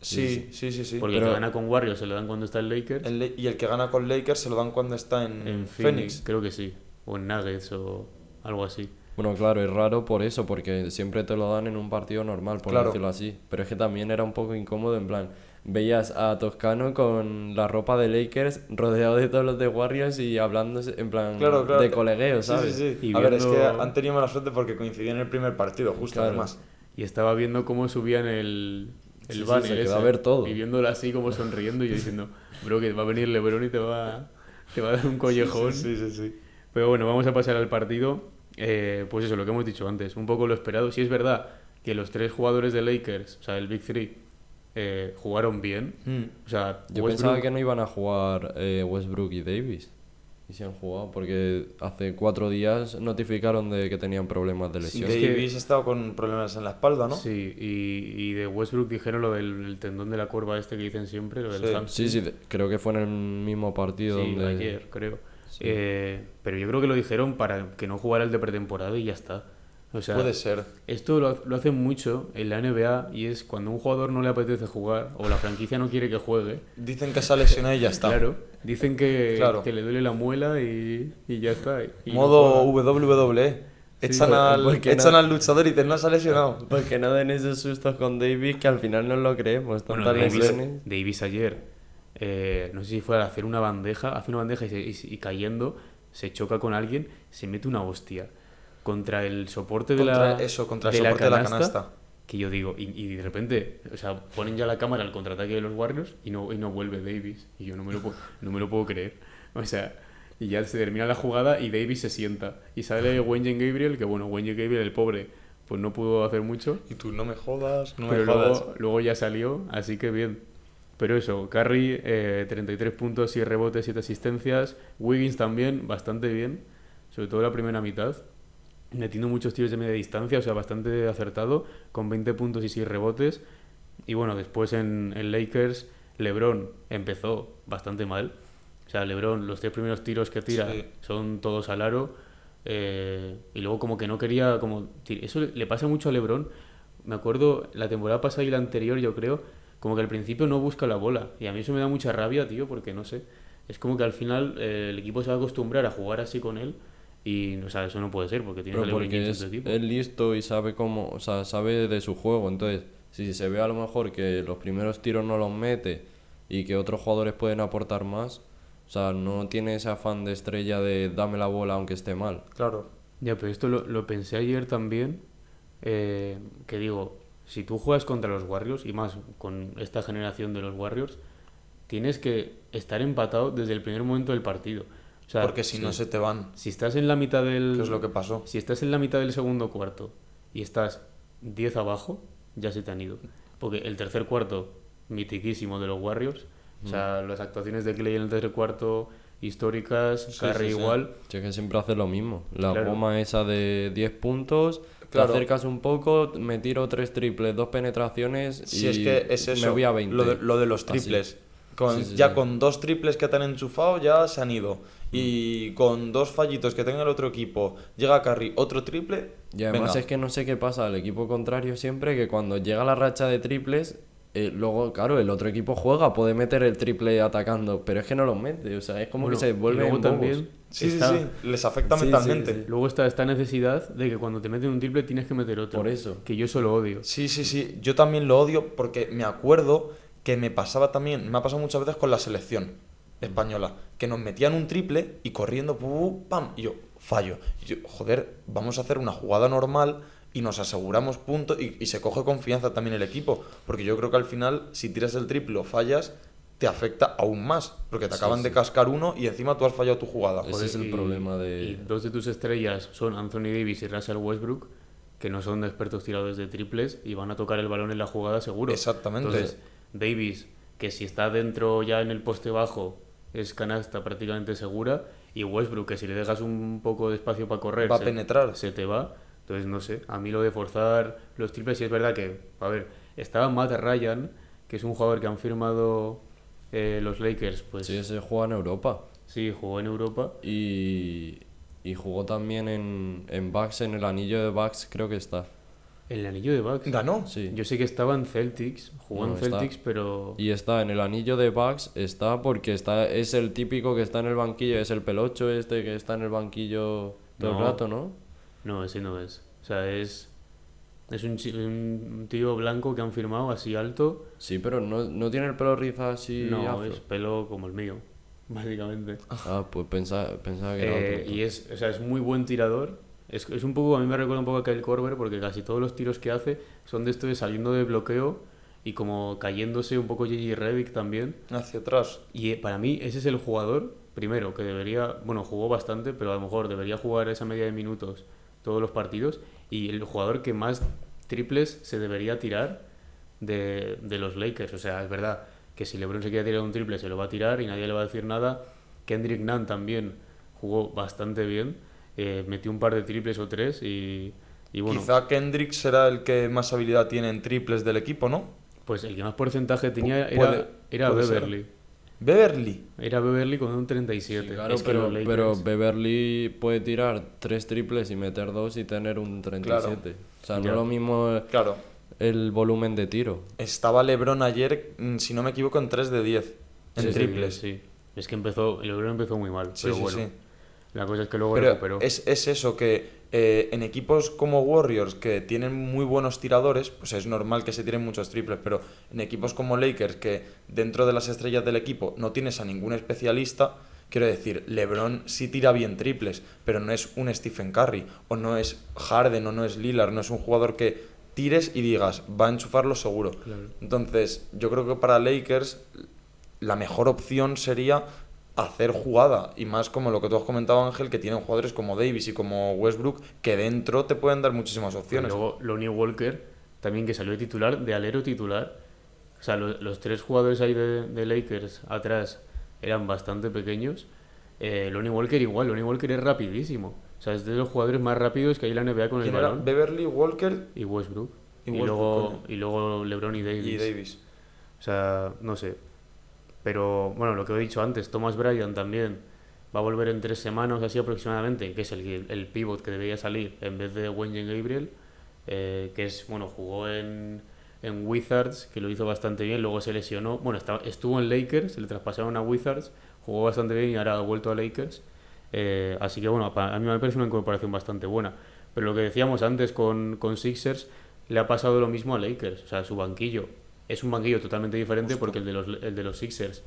Sí, sí, sí, sí. Porque el Pero- que gana con Warriors se lo dan cuando está en Lakers. El y el que gana con Lakers se lo dan cuando está en, en Phoenix, Phoenix. creo que sí. O en Nuggets o algo así. Bueno, claro, es raro por eso, porque siempre te lo dan en un partido normal, por Claro. decirlo así. Pero es que también era un poco incómodo, en plan, veías a Toscano con la ropa de Lakers rodeado de todos los de Warriors y hablando en plan Claro, claro. de colegueo, Sí, ¿sabes? Sí, sí. Y A ver, es que han tenido mala suerte porque coincidió en el primer partido, justo Claro. además. Y estaba viendo cómo subían el, el Sí, sí, banner se quedó ese, a ver todo. Y viéndolo así como sonriendo y yo diciendo, bro, que va a venir Lebron y te va, te va a dar un collejón. Sí, sí, sí. Pero bueno, vamos a pasar al partido. Eh, pues eso, lo que hemos dicho antes, un poco lo esperado. Si es verdad que los tres jugadores de Lakers, o sea, el Big Three, eh, jugaron bien. Mm. O sea, Yo Westbrook- pensaba que no iban a jugar eh, Westbrook y Davis. Y se han jugado porque hace cuatro días notificaron de que tenían problemas de Sí, lesión. es que- Davis ha estado con problemas en la espalda, ¿no? Sí, y, y de Westbrook dijeron lo del el tendón de la curva este que dicen siempre, lo del Sí. Sí, sí, creo que fue en el mismo partido Sí, donde... ayer, creo. Sí. Eh, pero yo creo que lo dijeron para que no jugara el de pretemporada y ya está. O sea, Puede ser. esto lo, lo hacen mucho en la NBA y es cuando a un jugador no le apetece jugar o la franquicia no quiere que juegue. Dicen que se ha lesionado y ya está. Claro, dicen que, Claro. que le duele la muela y, y ya está. y no Modo juega. WWE. Echan, por- al, porque echan no- al luchador y dicen, no se ha lesionado. Porque no den esos sustos con Davis que al final no lo creemos. Bueno, Tantas Davis. Davis ayer, eh, no sé si fue a hacer una bandeja, hace una bandeja y, se- y- y cayendo, se choca con alguien, se mete una hostia contra el soporte de la eso, contra el de soporte de la canasta. Que yo digo, y, y de repente, o sea, ponen ya la cámara al contraataque de los Warriors y no, y no vuelve Davis. Y yo no me, lo puedo, no me lo puedo creer. O sea, y ya se termina la jugada y Davis se sienta. Y sale Wayne Gabriel, que bueno, Wayne Gabriel, el pobre, pues no pudo hacer mucho. Y tú, no me jodas, no pero me jodas. luego, luego ya salió, así que bien. Pero eso, Curry, eh, 33 puntos, 6 rebotes, 7 asistencias. Wiggins también, bastante bien, sobre todo la primera mitad. Metiendo muchos tiros de media distancia, o sea, bastante acertado, con 20 puntos y 6 rebotes. Y bueno, después en, en Lakers, LeBron empezó bastante mal. O sea, LeBron, los tres primeros tiros que tira Sí. son todos al aro. eh, y luego como que no quería... como Eso le pasa mucho a LeBron. Me acuerdo la temporada pasada y la anterior, yo creo, como que al principio no busca la bola. Y a mí eso me da mucha rabia, tío, porque no sé. Es como que al final eh, el equipo se va a acostumbrar a jugar así con él. Y, o sea, eso no puede ser porque tiene Pero porque es, equipo. es listo y sabe cómo, o sea, sabe de su juego. Entonces, si se ve a lo mejor que los primeros tiros no los mete y que otros jugadores pueden aportar más, o sea, no tiene ese afán de estrella de dame la bola aunque esté mal. Claro. Ya, pero esto lo, lo pensé ayer también, eh, que digo, si tú juegas contra los Warriors, y más con esta generación de los Warriors, tienes que estar empatado desde el primer momento del partido. O sea, Porque si no se te van. si estás en la mitad del... ¿Qué es lo que pasó? Si estás en la mitad del segundo cuarto y estás 10 abajo, ya se te han ido. Porque el tercer cuarto, mitiquísimo de los Warriors, o sea, las actuaciones de Clay en el tercer cuarto, históricas, Sí, Curry sí, sí. igual, que siempre hace lo mismo. La Claro. goma esa de 10 puntos, Claro. te acercas un poco, me tiro tres triples, dos penetraciones y es que es eso, me voy a 20. Lo de, lo de los triples. Con, Sí, sí, ya sí. con dos triples que te han enchufado ya se han ido. Y con dos fallitos que tenga el otro equipo, llega Curry, otro triple. Y además venga. es que no sé qué pasa al equipo contrario siempre, que cuando llega la racha de triples, eh, luego, claro, el otro equipo juega, puede meter el triple atacando, pero es que no los mete, o sea, es como Bueno, que se vuelve luego también Sí, está- sí, sí, les afecta Sí, mentalmente. sí. Luego está esta necesidad de que cuando te meten un triple tienes que meter otro. Por eso. Que yo eso lo odio. Sí, sí, sí. Yo también lo odio porque me acuerdo que me pasaba también, me ha pasado muchas veces con la selección española, que nos metían un triple y corriendo, pu, pam, y yo, fallo. Y yo, joder, vamos a hacer una jugada normal y nos aseguramos puntos y, y se coge confianza también el equipo, porque yo creo que al final, si tiras el triple o fallas, te afecta aún más, porque te Sí, acaban de cascar uno y encima tú has fallado tu jugada. Ese es el y- problema de- Y dos de tus estrellas son Anthony Davis y Russell Westbrook, que no son expertos tiradores de triples y van a tocar el balón en la jugada seguro. Exactamente. Entonces, Davis, que si está dentro ya en el poste bajo, es canasta prácticamente segura. Y Westbrook, que si le dejas un poco de espacio para correr, Va a se- penetrar. se te va. Entonces, no sé, a mí lo de forzar los triples, sí es verdad que, a ver, estaba Matt Ryan, que es un jugador que han firmado eh, los Lakers, pues Sí, ese juega en Europa. sí, jugó en Europa. Y, y jugó también en, en Bucks, en el anillo de Bucks, creo que está. El anillo de Bucks. ¿Ganó? Sí. Yo sé que estaba en Celtics, jugó No, en está. Celtics, pero... Y está en el anillo de Bucks, está porque está es el típico que está en el banquillo, es el pelocho este que está en el banquillo todo No. el rato, ¿no? No, ese no es. O sea, es... Es un, chi- un tío blanco que han firmado así alto. Sí, pero no, no tiene el pelo rizado así no, afro. es pelo como el mío, básicamente. Ah, pues pensaba, pensaba que era Eh, otro. y es, o sea, es muy buen tirador. Es, es un poco, a mí me recuerda un poco a Kyle Korver porque casi todos los tiros que hace son de esto de saliendo de bloqueo y como cayéndose un poco J.J. Redick también. Hacia atrás. Y eh, para mí ese es el jugador, primero, que debería, bueno, jugó bastante, pero a lo mejor debería jugar esa media de minutos todos los partidos. Y el jugador que más triples se debería tirar de, de los Lakers. O sea, es verdad que si LeBron se quiere tirar un triple se lo va a tirar y nadie le va a decir nada. Kendrick Nunn también jugó bastante bien. eh, metió un par de triples o tres y, y bueno, Quizá Kendrick será el que más habilidad tiene en triples del equipo, ¿no? pues el que más porcentaje tenía Pu- era, puede- era puede ser. Beverly. Era Beverly con un 37. Sí, claro, Es que pero, Lakers- pero Beverly puede tirar tres triples y meter dos y tener un 37. O sea, no es lo mismo Claro. el volumen de tiro. Estaba LeBron ayer, mm, si no me equivoco, en 3 de 10. En Sí, sí, triples. Sí, Es que empezó, el LeBron empezó muy mal, Sí, pero sí, bueno. La cosa es que luego Pero recuperó. es, es eso, que eh, en equipos como Warriors, que tienen muy buenos tiradores, pues es normal que se tiren muchos triples, pero en equipos como Lakers, que dentro de las estrellas del equipo no tienes a ningún especialista, quiero decir, LeBron sí tira bien triples, pero no es un Stephen Curry, o no es Harden, o no es Lillard, no es un jugador que tires y digas, va a enchufarlo seguro. Claro. Entonces, yo creo que para Lakers la mejor opción sería hacer jugada y más como lo que tú has comentado Ángel que tienen jugadores como Davis y como Westbrook que dentro te pueden dar muchísimas Y opciones luego Lonnie Walker, también que salió de titular, de alero titular. O sea, lo- los, tres jugadores ahí de, de Lakers atrás eran bastante pequeños. Eh, Lonnie Walker igual, Lonnie Walker es rapidísimo. O sea, es de los jugadores más rápidos que hay en la NBA con el balón. Beverly Walker Y Westbrook. Y Y, Westbrook, luego, coño. y luego LeBron y Davis. y Davis O sea, no sé. Pero bueno, lo que he dicho antes, Thomas Bryan también va a volver en tres semanas así aproximadamente, que es el, el pivot que debería salir en vez de Wenjen Gabriel, eh, que es, bueno, jugó en, en Wizards, que lo hizo bastante bien, luego se lesionó, bueno, estaba, estuvo en Lakers, se le traspasaron a Wizards, jugó bastante bien y ahora ha vuelto a Lakers. Eh, así que bueno, a mí me parece una incorporación bastante buena. Pero lo que decíamos antes con, con Sixers, le ha pasado lo mismo a Lakers. O sea, su banquillo es un banquillo totalmente diferente porque el de los, el de los Sixers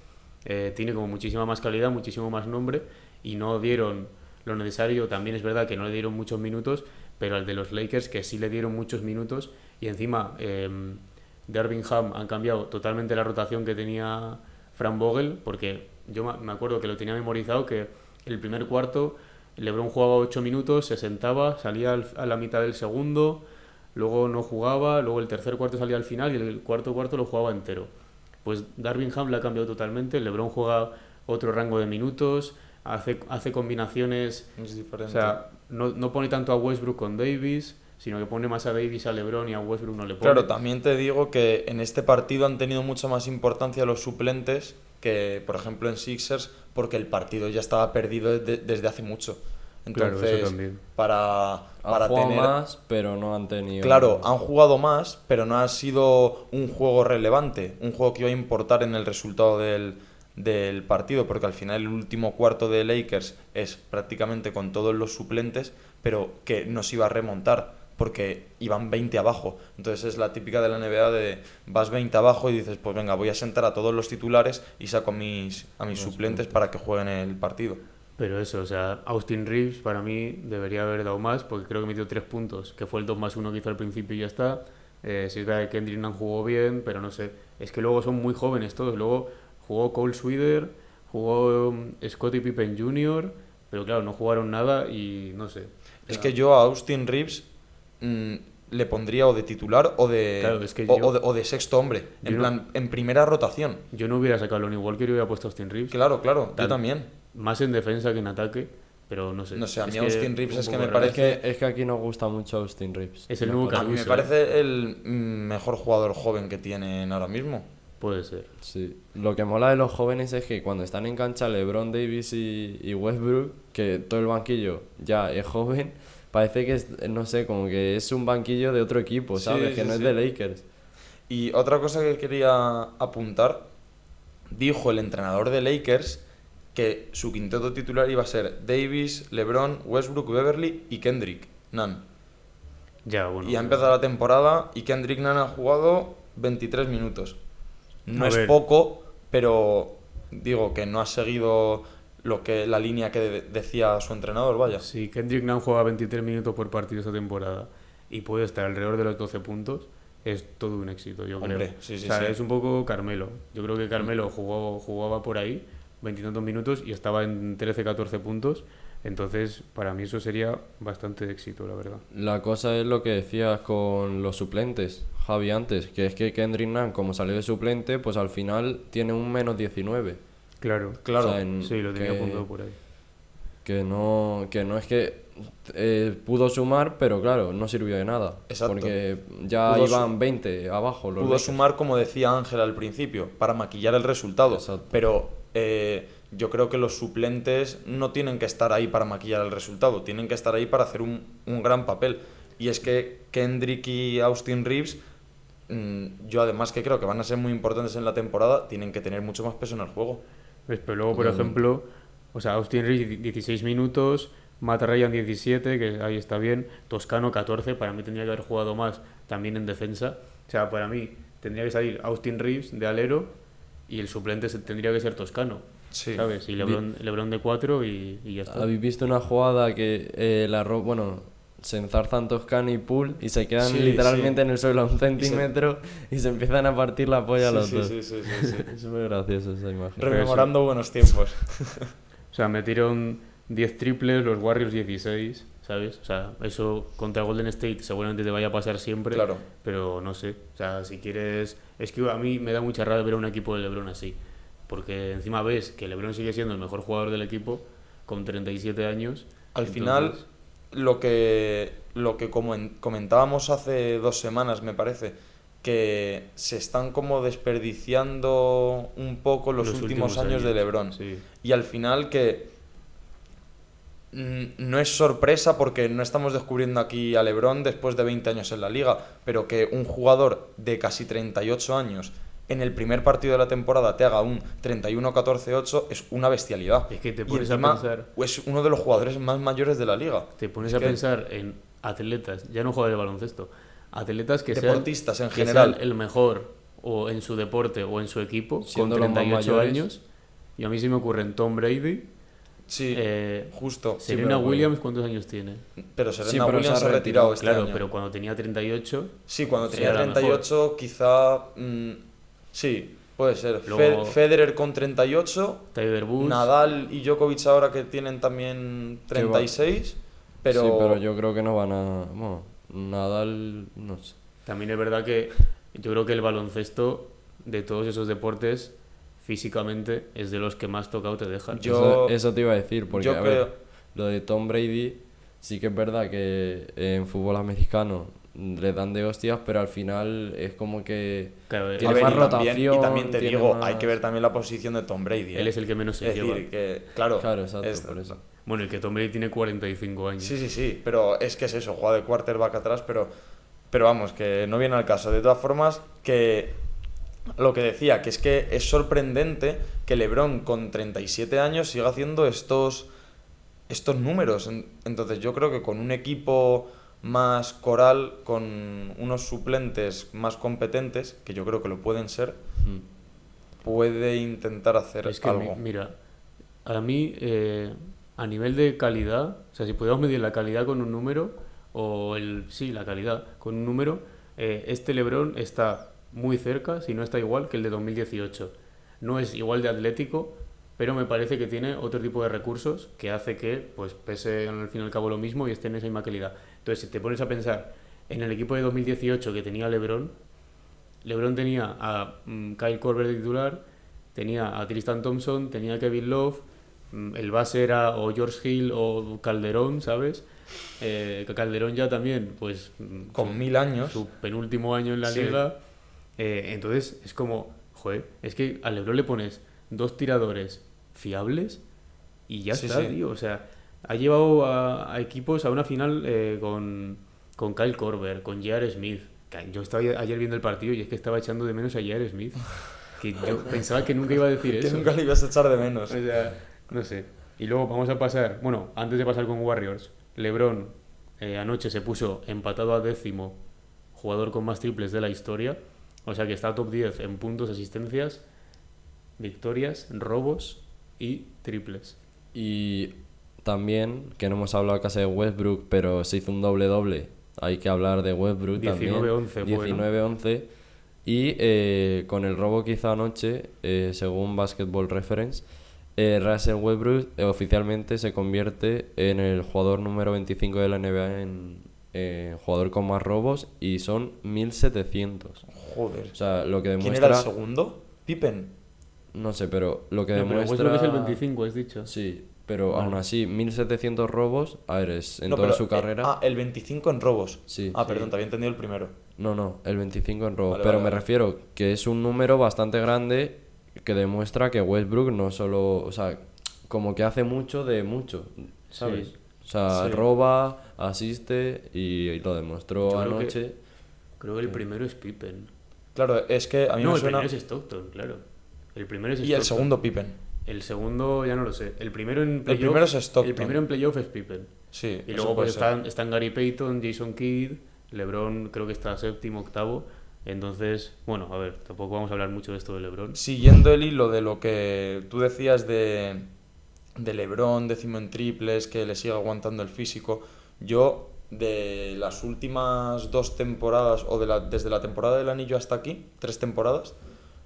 eh, tiene como muchísima más calidad, muchísimo más nombre y no dieron lo necesario. También es verdad que no le dieron muchos minutos, pero al de los Lakers que sí le dieron muchos minutos y encima eh, Darvin Ham han cambiado totalmente la rotación que tenía Fran Vogel porque yo me acuerdo que lo tenía memorizado que el primer cuarto LeBron jugaba 8 minutos, se sentaba, salía al- a la mitad del segundo, luego no jugaba, luego el tercer cuarto salía al final y el cuarto cuarto lo jugaba entero. Pues Darvin Ham la ha cambiado totalmente, LeBron juega otro rango de minutos, hace, hace combinaciones, es o sea, no, no pone tanto a Westbrook con Davis, sino que pone más a Davis a LeBron y a Westbrook no le pone. Claro, también te digo que en este partido han tenido mucha más importancia los suplentes que, por ejemplo, en Sixers, porque el partido ya estaba perdido de- desde hace mucho. Claro, eso Entonces, también. para, Han para jugado tener... más, pero no han tenido. Claro, han jugado más, pero no ha sido un juego relevante, un juego que iba a importar en el resultado del, del partido, porque al final el último cuarto de Lakers es prácticamente con todos los suplentes, pero que nos iba a remontar, porque iban 20 abajo. Entonces es la típica de la NBA de vas 20 abajo y dices, pues venga, voy a sentar a todos los titulares y saco a mis, a mis suplentes para que jueguen el partido. Pero eso, o sea, Austin Reeves para mí debería haber dado más porque creo que metió tres puntos, que fue el 2 más 1 que hizo al principio y ya está. Eh, si es verdad que Kendrick Nunn jugó bien, pero no sé. Es que luego son muy jóvenes todos. Luego jugó Cole Swider, jugó um, Scottie Pippen Jr., pero claro, no jugaron nada y no sé. Es que yo a Austin Reeves mm, le pondría o de titular o de, Claro, es que o, yo- o de, o de sexto hombre, en no- plan, en primera rotación. Yo no hubiera sacado a Lonnie Walker y hubiera puesto a Austin Reeves. Claro, claro, yo también. Más en defensa que en ataque, pero no sé. No sé, a mí Austin Reeves es que me raro. Parece- que, es que aquí nos gusta mucho Austin Reeves. Es el nuevo A mí me parece el mejor jugador joven que tienen ahora mismo. Puede ser. Sí. Lo que mola de los jóvenes es que cuando están en cancha LeBron Davis y, y Westbrook, que todo el banquillo ya es joven, parece que es, no sé, como que es un banquillo de otro equipo, Sí, ¿sabes? que sí, no sí. es de Lakers. Y otra cosa que quería apuntar, dijo el entrenador de Lakers que su quinteto titular iba a ser Davis, LeBron, Westbrook, Beverly y Kendrick Nunn. Ya, bueno. y ha empezado la temporada y Kendrick Nunn ha jugado 23 minutos. No es ver. poco, pero digo que no ha seguido lo que la línea que de- decía su entrenador, vaya. Si Kendrick Nunn juega 23 minutos por partido esta temporada y puede estar alrededor de los 12 puntos, es todo un éxito, yo Hombre, creo. sí, sí, o sea, sí. es un poco Carmelo. Yo creo que Carmelo jugó, jugaba por ahí, veintitantos minutos, y estaba en 13-14 puntos. Entonces, para mí eso sería bastante éxito, la verdad. La cosa es lo que decías con los suplentes, Javi, antes, que es que Kendrick Nunn, como salió de suplente, pues al final tiene un menos 19. Claro. Claro. O sea, en- Sí, lo tenía que- apuntado por ahí. Que no, que no es que eh, pudo sumar, pero claro, no sirvió de nada. Exacto. Porque ya Pudo iban 20 abajo los Pudo sumar, como decía Ángel al principio, para maquillar el resultado. Exacto. Pero eh, yo creo que los suplentes no tienen que estar ahí para maquillar el resultado, tienen que estar ahí para hacer un, un gran papel. Y es que Kendrick y Austin Reeves, mm, yo además que creo que van a ser muy importantes en la temporada, tienen que tener mucho más peso en el juego. ¿Ves? Pero luego, por Totalmente. ejemplo, o sea, Austin Reeves 16 minutos, Matt Ryan 17, que ahí está bien, Toscano 14, para mí tendría que haber jugado más también en defensa. O sea, para mí tendría que salir Austin Reeves de alero y el suplente se- tendría que ser Toscano, Sí. ¿sabes? Y Lebron, Lebron de 4 y, y ya está. ¿Habéis visto una jugada que eh, la ro- bueno, se enzarzan Toscano y Poole y se quedan Sí, literalmente sí. en el suelo a un centímetro y se, empiezan a partir la polla Sí, los sí, dos? sí, sí, sí, sí. Es muy gracioso esa imagen. Rememorando buenos tiempos. O sea, metieron 10 triples, los Warriors 16, ¿sabes? O sea, eso contra Golden State seguramente te vaya a pasar siempre. Claro. Pero no sé. O sea, si quieres. Es que a mí me da mucha rabia ver a un equipo de LeBron así. Porque encima ves que LeBron sigue siendo el mejor jugador del equipo con 37 años. Al Entonces, final, lo que, lo que como en- comentábamos hace dos semanas, me parece, que se están como desperdiciando un poco los, últimos, años, de Lebron. Sí. Y al final que no es sorpresa porque no estamos descubriendo aquí a Lebron después de 20 años en la liga, pero que un jugador de casi 38 años en el primer partido de la temporada te haga un 31-14-8 es una bestialidad. Es que te Y pones a encima pensar- Es uno de los jugadores más mayores de la liga. Te pones Es a que- pensar en atletas, ya no jugadores de baloncesto, atletas que Deportistas sean, en que general. sean el mejor o en su deporte o en su equipo Siendo con los más 38 mayores. años. Y a mí sí me ocurren Tom Brady, Sí, eh, justo. Sí, Serena bueno. Williams, ¿cuántos años tiene? Pero Serena Sí, pero Williams se ha retirado retirado, este claro, año. pero cuando tenía 38, Sí, cuando tenía era mejor. 38 quizá... mm, sí, puede ser. Luego- Federer con 38, Tiger Woods, Nadal y Djokovic ahora que tienen también 36, pero... Sí, pero yo creo que no van a... Bueno, Nadal, no sé. también es verdad que yo creo que el baloncesto de todos esos deportes físicamente es de los que más tocado te dejan. Yo- eso, eso te iba a decir, porque yo a ver, creo- lo de Tom Brady sí que es verdad que en fútbol americano le dan de hostias, pero al final es como que Claro, tiene ver, más y también, rotación, y también te digo, más- hay que ver también la posición de Tom Brady. él ¿eh? es el que menos se Es lleva. decir, que, claro, Claro, exacto, es- por eso. Bueno, y que Tom Brady tiene 45 años. Sí, sí, sí, pero es que es eso, juega de quarterback atrás, pero, pero vamos, que no viene al caso. De todas formas, que lo que decía, que es que es sorprendente que LeBron con 37 años siga haciendo estos, estos números. En- Entonces yo creo que con un equipo más coral, con unos suplentes más competentes, que yo creo que lo pueden ser, Mm. puede intentar hacer Es que, algo. mi- mira, a mí, eh, a nivel de calidad, o sea, si pudiéramos medir la calidad con un número, o el, sí, la calidad con un número, eh, este Lebron está muy cerca, si no está igual, que el de 2018. No es igual de atlético, pero me parece que tiene otro tipo de recursos que hace que pues pese al fin y al cabo lo mismo y esté en esa misma calidad. Entonces, si te pones a pensar en el equipo de 2018 que tenía LeBron, LeBron tenía a mm, Kyle Korver de titular, tenía a Tristan Thompson, tenía a Kevin Love, mm, el base era o George Hill o Calderón, ¿sabes? Eh, Calderón ya también, pues... mm, Con mil años. Su penúltimo año en la Sí. liga. Eh, entonces, es como, joder, es que a LeBron le pones dos tiradores fiables y ya Sí, está, sí. tío. O sea, ha llevado a, a equipos a una final eh, con, con Kyle Korver, con J.R. Smith. Que Yo estaba ayer viendo el partido y es que estaba echando de menos a J.R. Smith. Que yo pensaba que nunca iba a decir Que eso. nunca le ibas a echar de menos. O sea, no sé. Y luego vamos a pasar, bueno, antes de pasar con Warriors, LeBron eh, anoche se puso empatado a décimo jugador con más triples de la historia. O sea que está top 10 en puntos, asistencias, victorias, robos y triples. Y también, que no hemos hablado casi de Westbrook, pero se hizo un doble-doble. Hay que hablar de Westbrook 19-11 también. fue, ¿no? 19-11. Y eh, con el robo que hizo anoche, eh, según Basketball Reference, eh, Russell Westbrook eh, oficialmente se convierte en el jugador número 25 de la NBA en jugador con más robos y son 1700. Joder. O sea, lo que ¿Quién demuestra... era el segundo? Pippen. No sé, pero lo que No, pero demuestra... Westbrook es el 25, has dicho. Sí, pero Vale. aún así, 1700 robos, a ver, es en No, toda pero, su eh, carrera. ah, el 25 en robos. Sí. Ah, Sí. perdón, te había entendido el primero. No, no, el 25 en robos. Vale, pero vale, me vale. refiero que es un número bastante grande que demuestra que Westbrook no solo, o sea, como que hace mucho de mucho, ¿sabes? Sí. O sea, Sí. roba, asiste y, y lo demostró Yo creo que- anoche. Creo que el primero es Pippen. Claro, es que a mí No, me el suena. primero es Stockton, claro. El primero es Y el Stockton. segundo Pippen. El segundo ya no lo sé. El primero en playoff. primero es Stockton. El primero en playoff es Pippen. Sí. Y luego pues están, están Gary Payton, Jason Kidd, LeBron creo que está séptimo, octavo. Entonces, bueno, a ver, tampoco vamos a hablar mucho de esto de LeBron. Siguiendo el hilo de lo que tú decías de, de Lebron, décimo en triples, que le sigue aguantando el físico, yo de las últimas dos temporadas, o de la, desde la temporada del anillo hasta aquí, tres temporadas,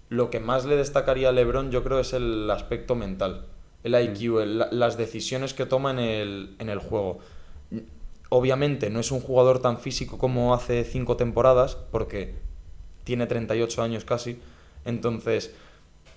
lo que más le destacaría a Lebron yo creo es el aspecto mental, el IQ, el- la- las decisiones que toma en el, en el juego. Obviamente no es un jugador tan físico como hace cinco temporadas, porque tiene 38 años casi, entonces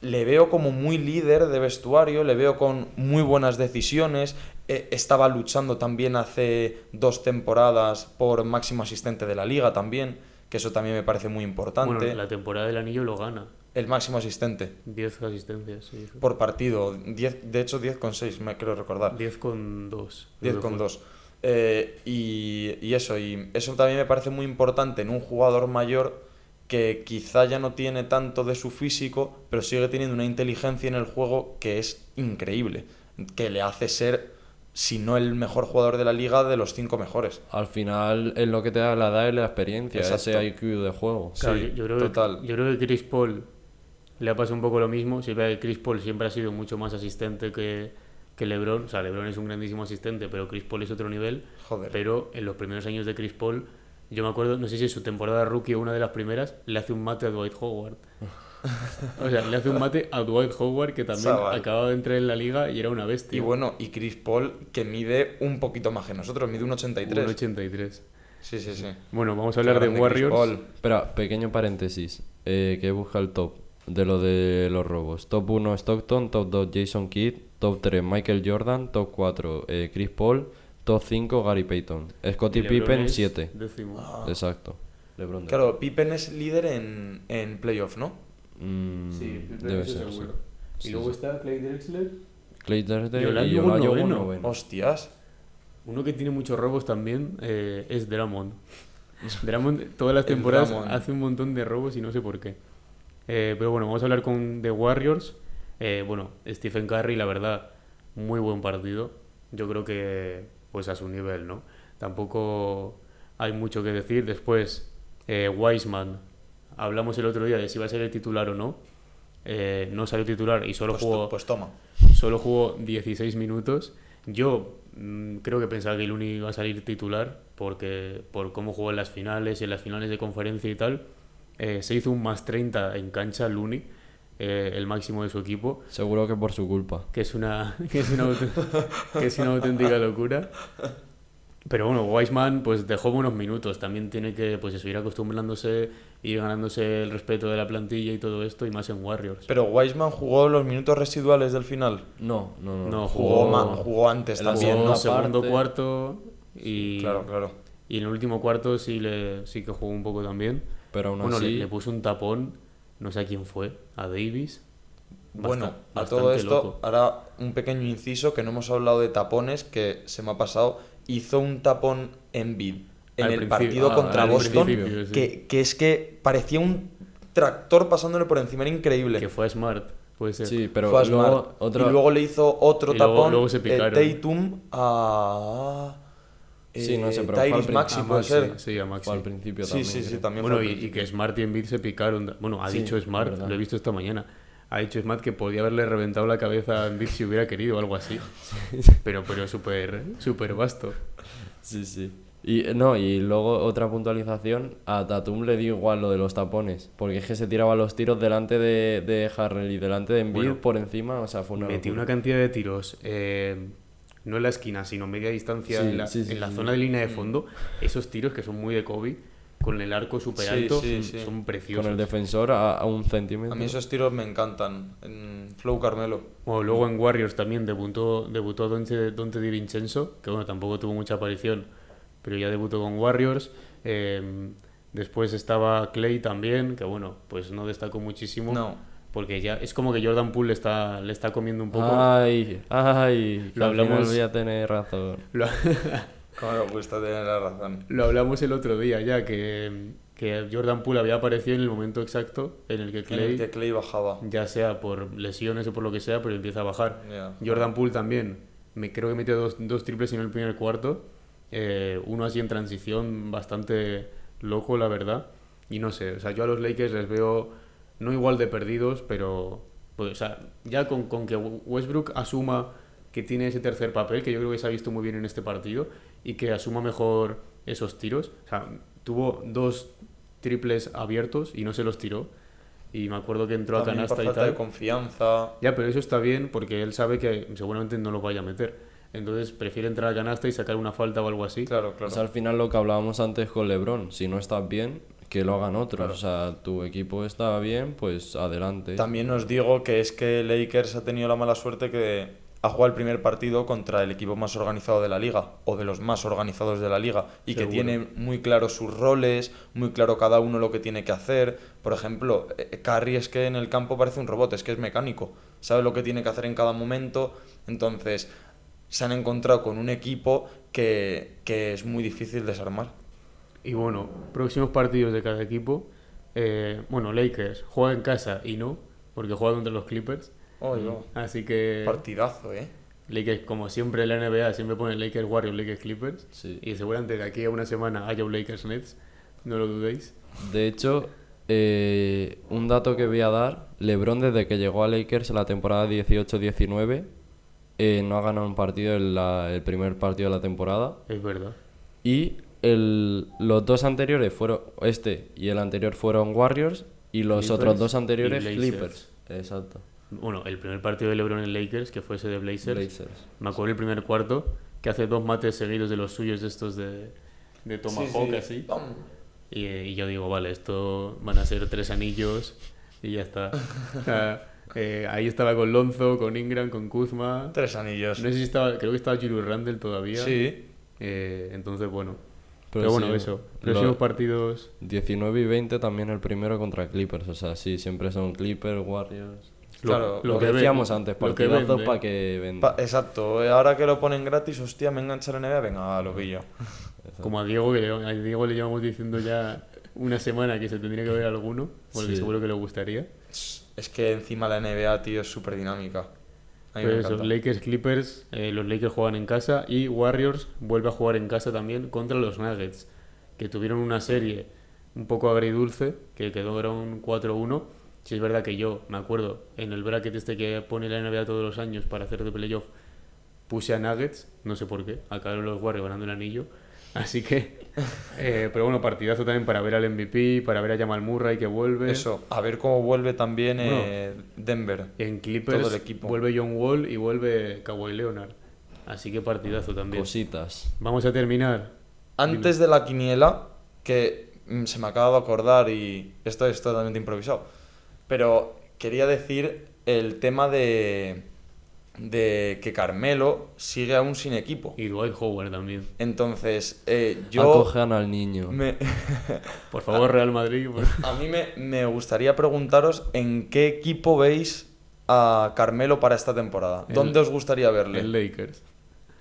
le veo como muy líder de vestuario, le veo con muy buenas decisiones, eh, estaba luchando también hace dos temporadas por máximo asistente de la liga también, que eso también me parece muy importante, Bueno, la temporada del anillo lo gana. el máximo asistente 10 asistencias, sí. por partido, 10, de hecho 10 con 6, me creo recordar. 10 con 2. 10 con 2. Eh, y, y eso, y eso también me parece muy importante en un jugador mayor que quizá ya no tiene tanto de su físico, pero sigue teniendo una inteligencia en el juego que es increíble, que le hace ser, si no el mejor jugador de la liga, de los cinco mejores. Al final es lo que te da la edad y la experiencia, Exacto. ese IQ de juego. Claro, Sí, yo, yo creo total. Que, yo creo que Chris Paul le ha pasado un poco lo mismo. Si ve que Chris Paul siempre ha sido mucho más asistente que, que LeBron. O sea, LeBron es un grandísimo asistente, pero Chris Paul es otro nivel. Joder. Pero en los primeros años de Chris Paul, yo me acuerdo, no sé si en su temporada rookie o una de las primeras, le hace un mate a Dwight Howard. o sea, le hace un mate a Dwight Howard, que también Chaval. acababa de entrar en la liga y era una bestia. Y bueno, y Chris Paul, que mide un poquito más que nosotros, mide un 83. Un 83. Sí, sí, sí. Bueno, vamos a hablar de Warriors. Paul. Espera, pequeño paréntesis, eh, que busca el top de lo de los robos. Top 1 Stockton, top 2 Jason Kidd, top 3 Michael Jordan, top 4 eh, Chris Paul, top 5 Gary Payton. Scottie Pippen es 7. décimo. Ah. Exacto. LeBron. Claro, Pippen es líder en, en playoff, ¿no? Mm, Sí, debe ser, sí. Y Sí, luego sí. está Clay Drexler, Clay Drexler Y Olajuwon y Olajuwon noveno. noveno. Hostias. Uno que tiene muchos robos también eh, es Drummond. Drummond todas las temporadas hace un montón de robos y no sé por qué. Eh, pero bueno, vamos a hablar con The Warriors. Eh, bueno, Stephen Curry, la verdad, muy buen partido. Yo creo que pues a su nivel, ¿no? Tampoco hay mucho que decir. Después, eh, Wiseman. Hablamos el otro día de si va a ser el titular o no. Eh, no salió titular y solo Pues, jugó pues toma. Solo jugó 16 minutos. Yo mm, creo que pensaba que el Uni iba a salir titular porque por cómo jugó en las finales y en las finales de conferencia y tal. Eh, se hizo un más 30 en cancha Luni, eh, el máximo de su equipo, Seguro que por su culpa. que es una, que es una, que es una auténtica locura. Pero bueno, Wiseman pues dejó buenos minutos. También tiene que pues eso, ir acostumbrándose, ir ganándose el respeto de la plantilla y todo esto, y más en Warriors. Pero Wiseman jugó los minutos residuales del final. No, no, no. No, Jugó, jugó, jugó antes también, jugó segundo parte. cuarto y, Claro, claro. y en el último cuarto sí le sí que jugó un poco también. Pero aún bueno, le, así, le puso un tapón, no sé a quién fue, a Davis. Bueno, a todo bastante esto, loco. ahora un pequeño inciso que no hemos hablado de tapones, que se me ha pasado. Hizo un tapón en bid en Al el partido ah, contra Boston, sí. que, que es que parecía un tractor pasándole por encima, era increíble. Que fue a Smart, puede ser. sí, pero Fue a luego Smart. otra... Y luego le hizo otro Y luego- tapón luego se eh. Tatum a... Sí, no sé, eh, pero fue al Maxi A puede Maxi, ser. Sí, a Maxi. Fue al principio Sí, también. sí, sí, creo. también Bueno, fue al y, y que Smart y Embiid se picaron. Bueno, ha Sí, dicho Smart, verdad. lo he visto esta mañana. Ha dicho Smart que podía haberle reventado la cabeza a Embiid si hubiera querido o algo así. Pero, pero súper súper vasto. Sí, sí. Y eh, no, y luego otra puntualización, a Tatum le dio igual lo de los tapones, porque es que se tiraba los tiros delante de, de Harrell y delante de Embiid Bueno, por encima, o sea, fue una Metió una cantidad de tiros, eh, no en la esquina, sino media distancia Sí, en la, sí, sí, en la sí. zona de línea de fondo. Esos tiros que son muy de Kobe, con el arco súper alto, sí, son- sí. son preciosos. Con el defensor a, a un centímetro. A mí esos tiros me encantan. En Flow Carmelo. Bueno, luego en Warriors también debutó, debutó Dante, Dante Di Vincenzo, que bueno, tampoco tuvo mucha aparición, pero ya debutó con Warriors. Eh, después estaba Clay también, que bueno, pues no destacó muchísimo. No. Porque ya es como que Jordan Poole le está, le está comiendo un poco. Ay, ay, Lo hablamos- voy a tener razón. Lo, Como me gusta tener la razón. lo hablamos el otro día ya, que, que Jordan Poole había aparecido en el momento exacto en el que En Clay, el que Clay bajaba. ya sea por lesiones o por lo que sea, pero empieza a bajar. Jordan Poole también, me creo que metió dos, dos triples en el primer cuarto, eh, uno así en transición bastante loco, la verdad. Y no sé, o sea, yo a los Lakers les veo no igual de perdidos, pero pues, o sea, ya con, con que Westbrook asuma que tiene ese tercer papel, que yo creo que se ha visto muy bien en este partido, y que asuma mejor esos tiros. O sea, tuvo dos triples abiertos y no se los tiró. Y me acuerdo que entró También a canasta por y tal. de confianza. Ya, pero eso está bien porque él sabe que seguramente no lo vaya a meter. Entonces prefiere entrar a canasta y sacar una falta o algo así. Claro, claro. O sea, al final lo que hablábamos antes con LeBron, si no estás bien, que lo hagan otros. Claro. O sea, tu equipo está bien, pues adelante. También os digo que es que Lakers ha tenido la mala suerte que ha jugado el primer partido contra el equipo más organizado de la liga, o de los más organizados de la liga, y que tiene muy claros sus roles, muy claro cada uno lo que tiene que hacer. Por ejemplo, eh, Curry es que en el campo parece un robot, es que es mecánico, sabe lo que tiene que hacer en cada momento. Entonces, se han encontrado con un equipo que, que es muy difícil desarmar. Y bueno, próximos partidos de cada equipo. Eh, bueno, Lakers juega en casa y no, porque juega contra los Clippers. Oye, Así que Partidazo, ¿eh? Lakers, como siempre en la NBA, siempre pone Lakers Warriors, Lakers Clippers. Sí. Y seguramente de aquí a una semana haya un Lakers Nets. No lo dudéis. De hecho, eh, un dato que voy a dar, LeBron desde que llegó a Lakers en la temporada 18-19 eh, no ha ganado un partido en la- el primer partido de la temporada Es verdad. y el- los dos anteriores fueron, este y el anterior fueron Warriors y los Clippers otros dos anteriores. Clippers. Exacto. Bueno, el primer partido de LeBron en Lakers, que fue ese de Blazers. Blazers. Me acuerdo el primer cuarto, que hace dos mates seguidos de los suyos, de estos de, de Tomahawk, así. Y, y yo digo, vale, esto van a ser tres anillos y ya está. Eh, ahí estaba con Lonzo, con Ingram, con Kuzma. Tres anillos. No sé si estaba, creo que estaba Julius Randle todavía. Sí. Eh, entonces, bueno. Pero Pero, bueno, sí, eso. Próximos partidos. 19 y 20 también el primero contra Clippers. O sea, sí, siempre son Clippers, Warriors. Lo, Claro, Lo, que ven- decíamos antes, lo que partidazos vende. para que venda. Pa- exacto, eh, ahora que lo ponen gratis, hostia, me engancha la NBA, venga, lo pillo. Como a Diego, que le, a Diego le llevamos diciendo ya una semana que se tendría que ver alguno, porque Sí. seguro que le gustaría. Es que encima la NBA, tío, es súper dinámica. Me eso, encanta. Lakers Clippers, eh, los Lakers juegan en casa y Warriors vuelve a jugar en casa también contra los Nuggets, que tuvieron una serie un poco agridulce, que quedó era un 4-1. Si es verdad que yo me acuerdo en el bracket este que pone la NBA todos los años para hacer de playoff, puse a Nuggets, no sé por qué, acabaron los Warriors ganando el anillo. Así que, eh, pero bueno, partidazo también para ver al MVP, para ver a Jamal Murray que vuelve. Eso, a ver cómo vuelve también Bueno. eh, Denver. En Clippers Todo el equipo. vuelve John Wall y vuelve Kawhi Leonard. Así que partidazo también. Cositas. Vamos a terminar. Antes de la quiniela, que mm, se me acaba de acordar y esto es totalmente improvisado, pero quería decir el tema de, de que Carmelo sigue aún sin equipo. Y Dwight Howard también. Entonces, eh, yo... Acojan al niño. me- Por favor, Real Madrid. por- a mí me, me gustaría preguntaros en qué equipo veis a Carmelo para esta temporada. El- ¿Dónde os gustaría verle? El Lakers.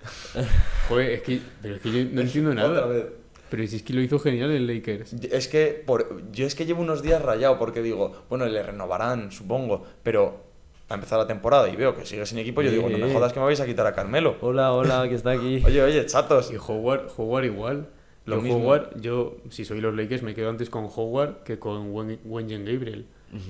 Joder, es que, pero es que yo no entiendo Otra nada. vez. Pero si es que lo hizo genial el Lakers. Es que por, yo es que llevo unos días rayado porque digo, bueno, le renovarán, supongo, pero a empezar la temporada y veo que sigue sin equipo, yo digo, no me jodas que me vais a quitar a Carmelo. Hola, hola, que está aquí. Oye, oye, chatos. Y Howard, Howard igual. Lo Yo mismo. Howard, yo, si soy los Lakers, me quedo antes con Howard que con Wen- Wenyen Gabriel.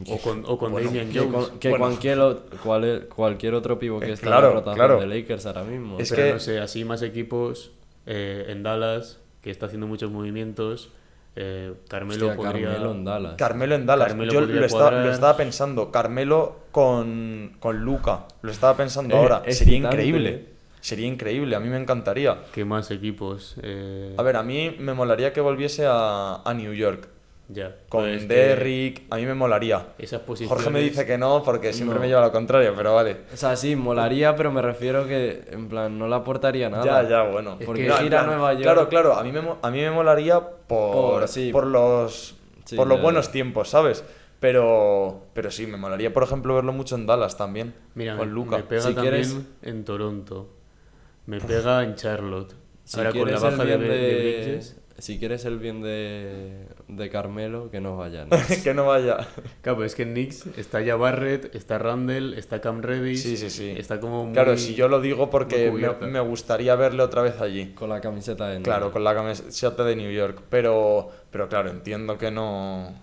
O con, o con Bueno, Damian que, Jones. con- que Bueno. cualquier, cual- cualquier otro pivo que Eh, esté claro, en la rotación claro. de Lakers ahora mismo. Es Pero que- no sé, así más equipos eh, en Dallas, que está haciendo muchos movimientos. Eh, Carmelo Hostia, podría. Carmelo en Dallas. Carmelo en Dallas. Carmelo Yo lo estaba, cuadrar. lo estaba pensando. Carmelo con, con Luca. Lo estaba pensando Eh, ahora. Sería increíble. eh. Sería increíble. A mí me encantaría. ¿Qué más equipos? Eh, A ver, a mí me molaría que volviese a, a New York. Ya. Con pues que Derrick. A mí me molaría. Esas posiciones. Jorge me dice que no porque siempre No. me lleva lo contrario, pero vale. O sea, sí, molaría, pero me refiero que, en plan, no le aportaría nada. Ya, ya, bueno. Es Porque que- No, ir a plan, Nueva York. Claro, claro. A mí me, a mí me molaría por, Por- sí. por los, Sí, por los ya, buenos ya. tiempos, ¿sabes? Pero, pero sí, me molaría, por ejemplo, verlo mucho en Dallas también. Mira, con Luca. me pega Si también quieres- en Toronto. Me pega en Charlotte. Si Ahora con la quieres baja de, bien de, de, Bridges. Si quieres el bien de, de Carmelo, que no vayan. que no vaya. Claro, pero es que en Knicks está ya Barrett, está Randall, está Cam Reddish. Sí, sí, sí. Está como muy... Claro, si yo lo digo porque me, me gustaría verle otra vez allí. con la camiseta de Claro, Nueva. con la camiseta de New York. Pero, pero claro, entiendo que no,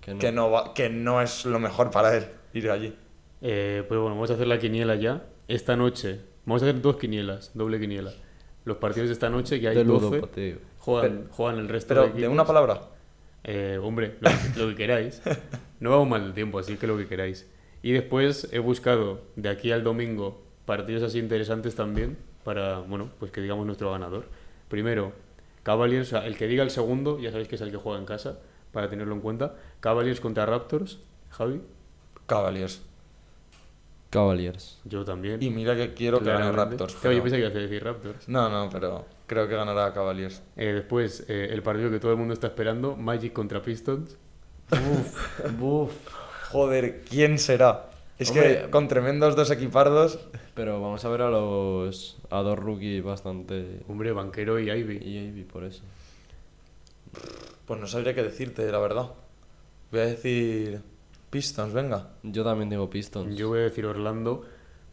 que no. que no, va- que no es lo mejor para él ir allí. Eh, pues bueno, vamos a hacer la quiniela ya. Esta noche, vamos a hacer dos quinielas, doble quiniela. Los partidos de esta noche, que hay De 12, ludopateo. Juegan, juegan el resto Pero, de equipos. una palabra. Eh, hombre, lo, que- lo que queráis. No vamos mal de tiempo, así que lo que queráis. Y después he buscado de aquí al domingo partidos así interesantes también para, bueno, pues que digamos nuestro ganador. Primero, Cavaliers, o sea, el que diga el segundo, ya sabéis que es el que juega en casa, para tenerlo en cuenta. Cavaliers contra Raptors, Javi, Cavaliers. Cavaliers. yo también. Y mira que quiero que gane. Raptors. Claro, yo pero- pensé que ibas a decir Raptors. No, no, pero creo que ganará Cavaliers. Eh, después, eh, el partido que todo el mundo está esperando, Magic contra Pistons. Buf, buf. Joder, ¿quién será? Es que con tremendos dos equipardos. Pero vamos a ver a los a dos rookies bastante Hombre, Banquero y Ivy. y Ivy por eso. Pues no sabría qué decirte, la verdad. Voy a decir Pistons, venga. Yo también digo Pistons. Yo voy a decir Orlando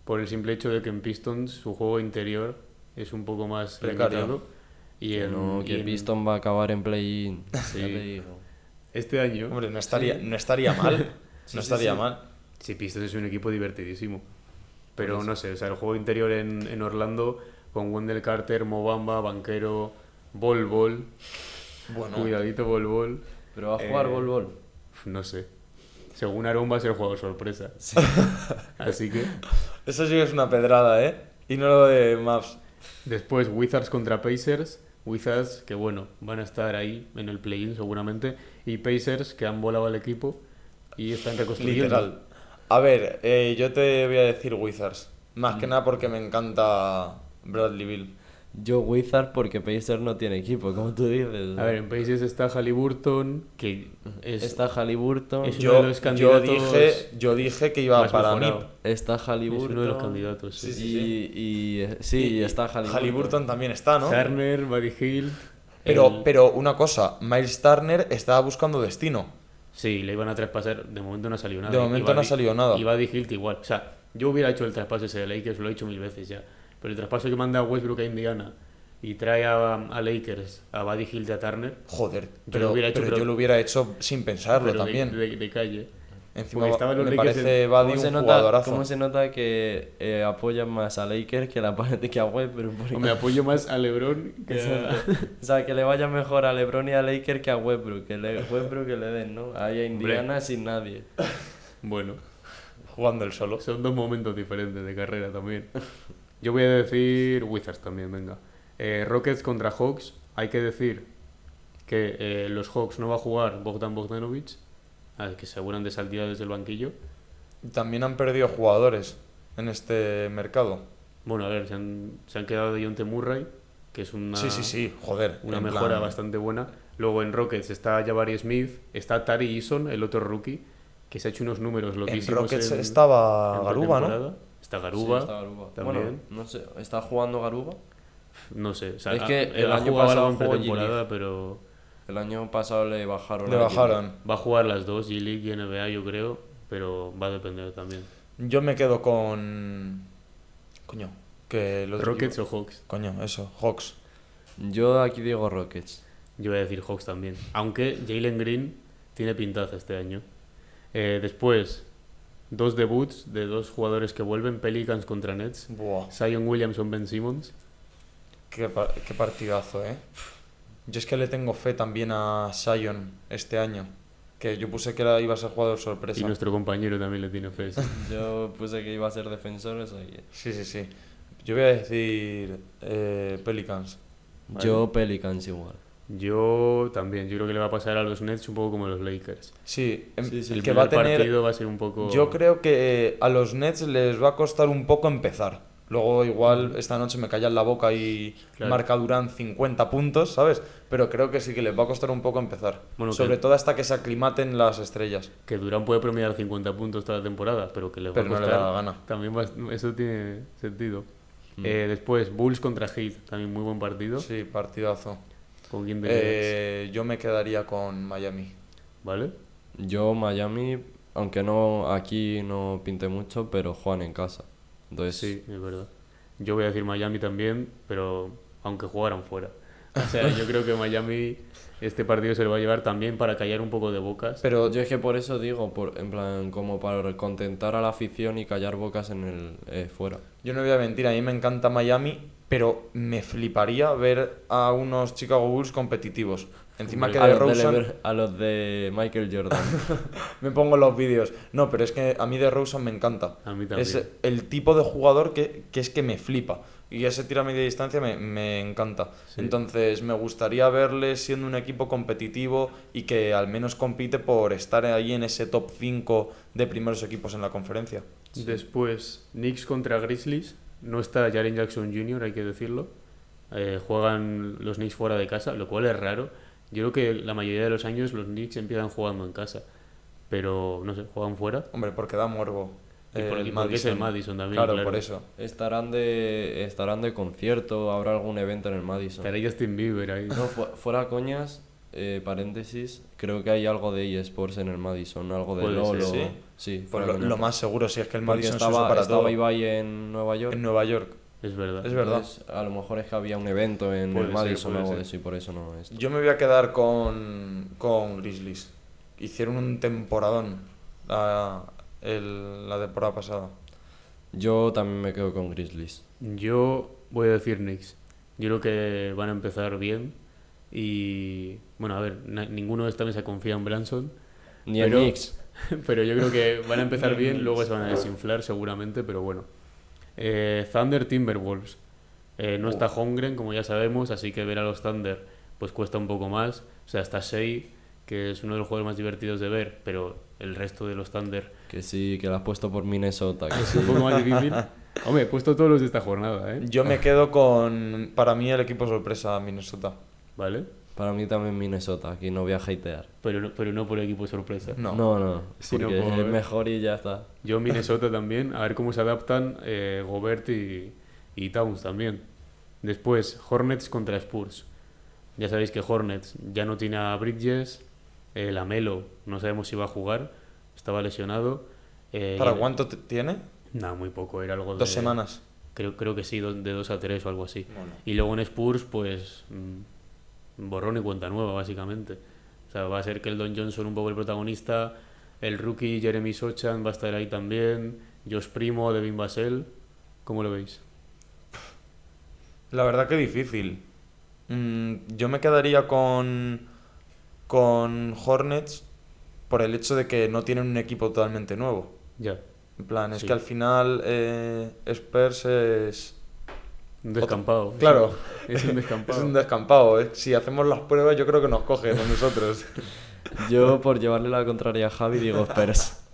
por el simple hecho de que en Pistons su juego interior es un poco más Precario. limitado. Y Que en, no, y que en Piston va a acabar en play-in. Sí. Ya te digo. este año, Hombre, no estaría, no estaría mal. Sí, no estaría sí. mal. sí, Pistons es un equipo divertidísimo. Pero Por eso. no sé, o sea, el juego interior en, en Orlando con Wendell Carter, Mobamba, Banquero, Bol Bol, Bueno, cuidadito Bol Bol, Pero va a jugar Eh, Bol Bol. no sé. Según Aaron va a ser jugador sorpresa. Así que eso sí que es una pedrada, ¿eh? Y no lo de Maps. Después Wizards contra Pacers. Wizards que bueno, van a estar ahí en el play-in seguramente. Y Pacers que han volado al equipo y están reconstruyendo. Literal. A ver, eh, yo te voy a decir Wizards. Más que nada porque me encanta Bradley Bill. Yo Wizard porque Pacers no tiene equipo, como tú dices. A ver, en Pacers está Halliburton, que es, Está Halliburton. es uno Yo, de los yo, candidatos dije, yo dije que iba para mí. Está Es Halliburton. uno de los candidatos. sí. Sí, sí, Y, y, eh, sí, y está Halliburton. Halliburton también está, ¿no? Turner, Buddy Hill. Pero, el- pero una cosa, Miles Turner estaba buscando destino. Sí, le iban a traspasar. De momento no ha salido nada. De momento no ha salido nada. Y Buddy Hilt igual. O sea, yo hubiera hecho el traspaso ese de Lakers, lo he hecho mil veces ya. Pero el traspaso que manda a Westbrook a Indiana y trae a, a Lakers a Buddy Hilt y a Turner. Joder, Yo pero, lo hubiera hecho, pero pero- yo lo hubiera hecho sin pensarlo pero de- también. De, de calle. Encima los me Lakers parece en- Buddy ¿Cómo un se, nota, jugadorazo. ¿Cómo se nota que eh, apoyan más a Lakers que, la, que a Westbrook? Porque- O me apoyo más a LeBron que a... O sea, que le vaya mejor a LeBron y a Lakers que a Westbrook. Que le, Westbrook que le den, ¿no? Ahí a Indiana sin nadie. Bueno, Jugando el solo. son dos momentos diferentes de carrera también. Yo voy a decir Wizards también, venga. Eh, Rockets contra Hawks. Hay que decir que eh, los Hawks no va a jugar Bogdan Bogdanovic, al que seguramente saldría desde el banquillo. También han perdido jugadores en este mercado. Bueno, a ver, se han, se han quedado de Jonte Murray, que es una, Sí, sí, sí, joder. una en mejora plan- bastante buena. Luego en Rockets está Jabari Smith, está Tari Eason, el otro rookie, que se ha hecho unos números En loquísimos. Rockets en- estaba en Garuba, ¿no? Está Garuba, Sí, está Garuba. también. Bueno, no sé, ¿está jugando Garuba? no sé. o sea, Es que el ha año jugado pasado en pretemporada, pero El año pasado le bajaron. Le bajaron. va a jugar las dos, G-League y NBA, yo creo, pero va a depender también. Yo me quedo con. Coño, que los ¿Rockets o Hawks? Coño, eso, Hawks. Yo aquí digo Rockets. Yo voy a decir Hawks también. Aunque Jalen Green tiene pintaza este año. Eh, después, dos debuts de dos jugadores que vuelven: Pelicans contra Nets. Buah, Zion Williamson, Ben Simmons. qué, pa- qué partidazo, ¿eh? Yo es que le tengo fe también a Sion este año. Que yo puse que era, iba a ser jugador Y sorpresa. nuestro compañero también le tiene fe. sí. Yo puse que iba a ser defensor, o sea que- Sí, sí, sí. Yo voy a decir eh, Pelicans. Yo Pelicans igual. Yo también. Yo creo que le va a pasar a los Nets un poco como a los Lakers. Sí, em- Sí, sí, El que va a primer tener. partido va a ser un poco. Yo creo que a los Nets les va a costar un poco empezar. Luego igual esta noche me callan la boca y Claro. marca Durán 50 puntos, ¿sabes? Pero creo que sí que les va a costar un poco empezar. Bueno, que- Sobre todo hasta que se aclimaten las estrellas. Que Durán puede promediar 50 puntos toda la temporada, pero que le va Pero a no le costar. da la gana. También va- eso tiene sentido. Mm. Eh, después, Bulls contra Heat, también muy buen partido. Sí, partidazo. ¿Con quién te quedas? Eh, yo me quedaría con Miami. ¿Vale? Yo Miami, aunque no aquí no pinte mucho, pero juegan en casa. Entonces, Sí, es verdad. Yo voy a decir Miami también, pero aunque jugaran fuera. O sea, yo creo que Miami este partido se lo va a llevar también para callar un poco de bocas. Pero yo es que por eso digo, por, en plan, como para contentar a la afición y callar bocas en el eh, fuera. yo no voy a mentir, a mí me encanta Miami, pero me fliparía ver a unos Chicago Bulls competitivos. Encima que a, de los de Rosen Lever- a los de Michael Jordan. me pongo los vídeos. No, pero es que a mí de Rosen me encanta. A mí también. Es el tipo de jugador que, que es que me flipa. Y ese tiro a media distancia me, me encanta. Sí. Entonces me gustaría verle siendo un equipo competitivo y que al menos compite por estar ahí en ese top 5 de primeros equipos en la conferencia. Después, Knicks contra Grizzlies. No está Jaren Jackson Jr., hay que decirlo. Eh, juegan los Knicks fuera de casa, lo cual es raro. Yo creo que la mayoría de los años los Knicks empiezan jugando en casa. Pero, no sé, juegan fuera. Hombre, porque da morbo. Y por- el y porque es el Madison también, Claro, claro. por eso. estarán de estarán de concierto, habrá algún evento en el Madison. Estará Justin Bieber ahí. No, fu- fuera coñas, eh, paréntesis, creo que hay algo de eSports en el Madison, algo de LOL. Sí, Pues lo, lo más seguro, si es que el Madison se estaba, usa para estaba todo. Ibai en Nueva York. En Nueva York. Es verdad. Es verdad. entonces, a lo mejor es que había un evento en Puede el ser, Madison o algo ser. de eso y por eso no es. Yo me voy a quedar con, con Grizzlies. Hicieron un temporadón la, el- la temporada pasada. Yo también me quedo con Grizzlies. Yo voy a decir Knicks. Yo creo que van a empezar bien. Y bueno, a ver, ninguno de esta mesa confía en Branson. Ni en Pero- Knicks. Pero yo creo que van a empezar bien, luego se van a desinflar seguramente, pero bueno. Eh, Thunder Timberwolves. Eh, no está Holmgren, como ya sabemos, así que ver a los Thunder pues cuesta un poco más. O sea, está Shea, que es uno de los juegos más divertidos de ver, pero el resto de los Thunder Que sí, que lo has puesto por Minnesota. Que es sí. un poco más difícil. Hombre, he puesto todos los de esta jornada, ¿eh? Yo me quedo con, para mí, el equipo sorpresa Minnesota. ¿Vale? Para mí también Minnesota, aquí no voy a hatear. Pero, no- pero no por equipo sorpresa. No. No, no, Sino porque por- es mejor y ya está. Yo Minnesota también, a ver cómo se adaptan eh, Gobert y, y Towns también. Después, Hornets contra Spurs. Ya sabéis que Hornets ya no tiene a Bridges, eh, Lamelo, no sabemos si va a jugar, estaba lesionado. eh, ¿Para cuánto tiene? Nada, muy poco, era algo de... Dos semanas. Creo, creo que sí, de dos a tres o algo así. Bueno. Y luego en Spurs, pues mm, borrón y cuenta nueva, básicamente. O sea, va a ser que el Don Johnson un poco el protagonista, el rookie Jeremy Sochan va a estar ahí también, Josh Primo, Devin Basel. ¿Cómo lo veis? La verdad que difícil. Mm, yo me quedaría con, con Hornets por el hecho de que no tienen un equipo totalmente nuevo. Ya, En plan, es Sí. que al final eh, Spurs es... un descampado. Claro, Es un es descampado. un descampado. ¿eh? Si hacemos las pruebas yo creo que nos cogen a nosotros. Yo, por llevarle la contraria a Javi, digo Spurs.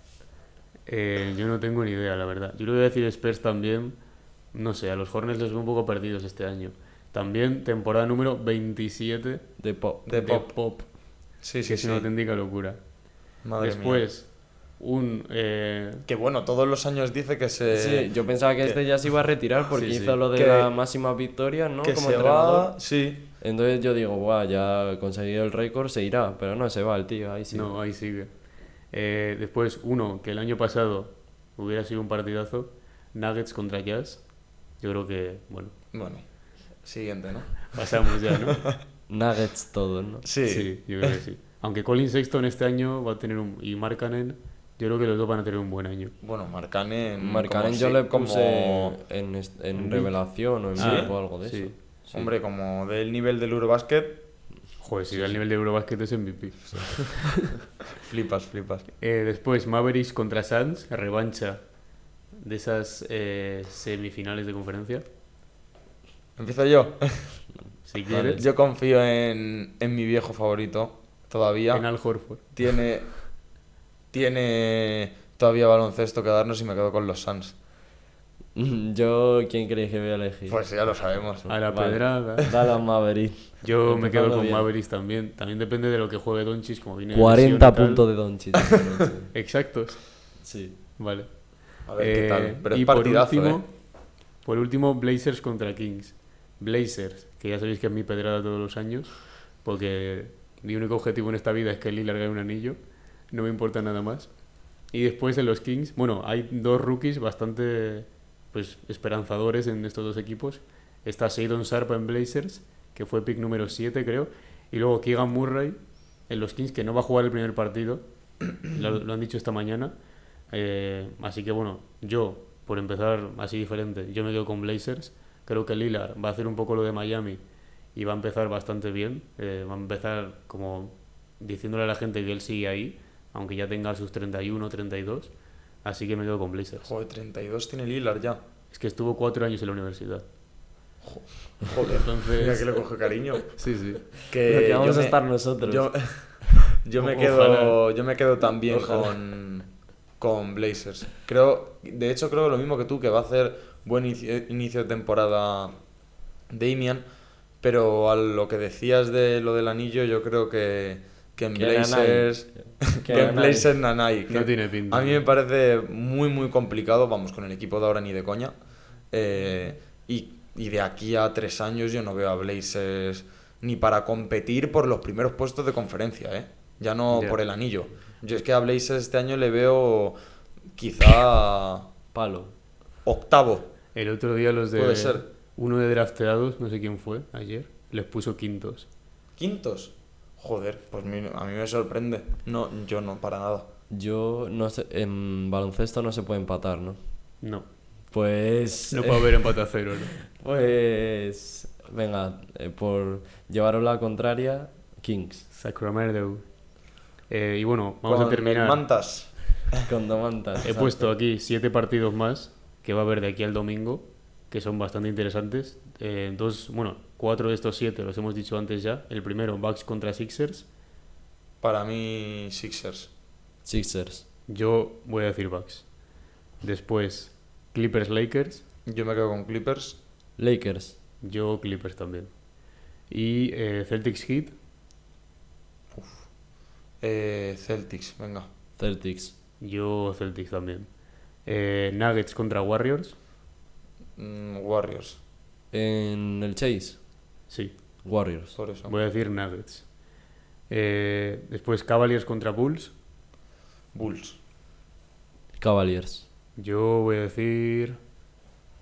Eh, yo no tengo ni idea, la verdad. Yo le voy a decir Spurs también. No sé, a los Hornets los veo un poco perdidos este año. También temporada número 27 De pop. De pop. pop Sí, que sí, es sí. una auténtica locura. Madre mía. Después, un... eh, Que bueno, todos los años dice que se... Sí, yo pensaba que que- este ya se iba a retirar porque Sí, sí. hizo lo de Que- la máxima victoria, ¿no? que Como se entrenador. va... Sí. Entonces yo digo, guau, ya ha conseguido el récord, se irá. Pero no, se va el tío, ahí sí. No, ahí sigue. Eh, después, uno que el año pasado hubiera sido un partidazo. Nuggets contra Jazz. Yo creo que, bueno, Bueno, siguiente, ¿no? pasamos ya, ¿no? Nuggets todos, ¿no? Sí. yo creo que sí. Aunque Colin Sexton este año va a tener un... y Markkanen, yo creo que los dos van a tener un buen año. Bueno, Marcanen. Marcanen como yo le como- puse en, en revelación o en ¿Sí? O algo de Sí. eso. Sí. Hombre, como del nivel del Eurobasket, Joder, si da el nivel de Eurobasket es MVP. flipas, flipas. Eh, después Mavericks contra Suns, revancha de esas eh, semifinales de conferencia. Empiezo yo. Si quieres, Yo confío en, en mi viejo favorito. Todavía. en Al Horford. Tiene. Tiene todavía baloncesto que darnos y me quedo con los Suns. Yo, ¿quién creéis que voy a elegir? Pues ya lo sabemos. A la Vale. pedrada. Dallas Maverick. Yo me quedo con bien. Mavericks también. También depende de lo que juegue Doncic, como viene de 40 lesión y tal. puntos de Doncic. Exactos. sí. Vale. A ver qué Eh, tal. Pero es y por último, ¿eh? por último, Blazers contra Kings. Blazers, que ya sabéis que es mi pedrada todos los años, porque mi único objetivo en esta vida es que Lillard gane un anillo, no me importa nada más. Y después en los Kings, bueno, hay dos rookies bastante pues esperanzadores en estos dos equipos. Está Seydon Sharp en Blazers, que fue pick número 7 creo, y luego Keegan Murray en los Kings, que no va a jugar el primer partido, lo, lo han dicho esta mañana. Eh, así que bueno, yo, por empezar así diferente, yo me quedo con Blazers. Creo que Lillard va a hacer un poco lo de Miami y va a empezar bastante bien. Eh, va a empezar como diciéndole a la gente que él sigue ahí, aunque ya tenga sus 31, 32. Así que me quedo con Blazers. Joder, 32 tiene Lillard ya. Es que estuvo cuatro años en la universidad. Joder. Entonces- Mira que le coge cariño. Sí, sí. Que vamos yo a me- estar nosotros. Yo, yo me quedo, ojalá. yo me quedo también Ojalá. con, con Blazers. Creo, de hecho creo lo mismo que tú, que va a hacer buen inicio, inicio de temporada Damian, pero a lo que decías de lo del anillo, yo creo que, que en Blazers, que en. Blazers Nanai, que No tiene pinta. a mí me parece muy muy complicado, vamos, con el equipo de ahora ni de coña. Eh, y, y de aquí a tres años yo no veo a Blazers ni para competir por los primeros puestos de conferencia, ¿eh? Ya no por el anillo. Yo es que a Blazers este año le veo quizá Palo. octavo. El otro día los de... Puede ser. Uno de drafteados, no sé quién fue, ayer, les puso quintos. Quintos. Joder, pues mi- a mí me sorprende. No, yo no, para nada. Yo no sé, en baloncesto no se puede empatar, ¿no? No. Pues. No puede haber empate a cero, ¿no? Pues. Venga, eh, por llevaros la contraria, Kings. Sacramento. Eh, y bueno, vamos Con a terminar. Mantas. Con Domantas. He exacto. puesto aquí siete partidos más que va a haber de aquí al domingo, que son bastante interesantes. Eh, dos, bueno, cuatro de estos siete los hemos dicho antes ya. El primero, Bucks contra Sixers. Para mí, Sixers. Sixers. Yo voy a decir Bucks. Después, Clippers Lakers. Yo me quedo con Clippers. Lakers. Yo Clippers también. Y eh, Celtics Heat. Eh, Celtics, venga. Celtics. Yo Celtics también. Eh, Nuggets contra Warriors. Mm, Warriors, En el Chase. Sí, Warriors. por eso. voy a decir Nuggets. Eh, después Cavaliers contra Bulls. Bulls. Cavaliers. Yo voy a decir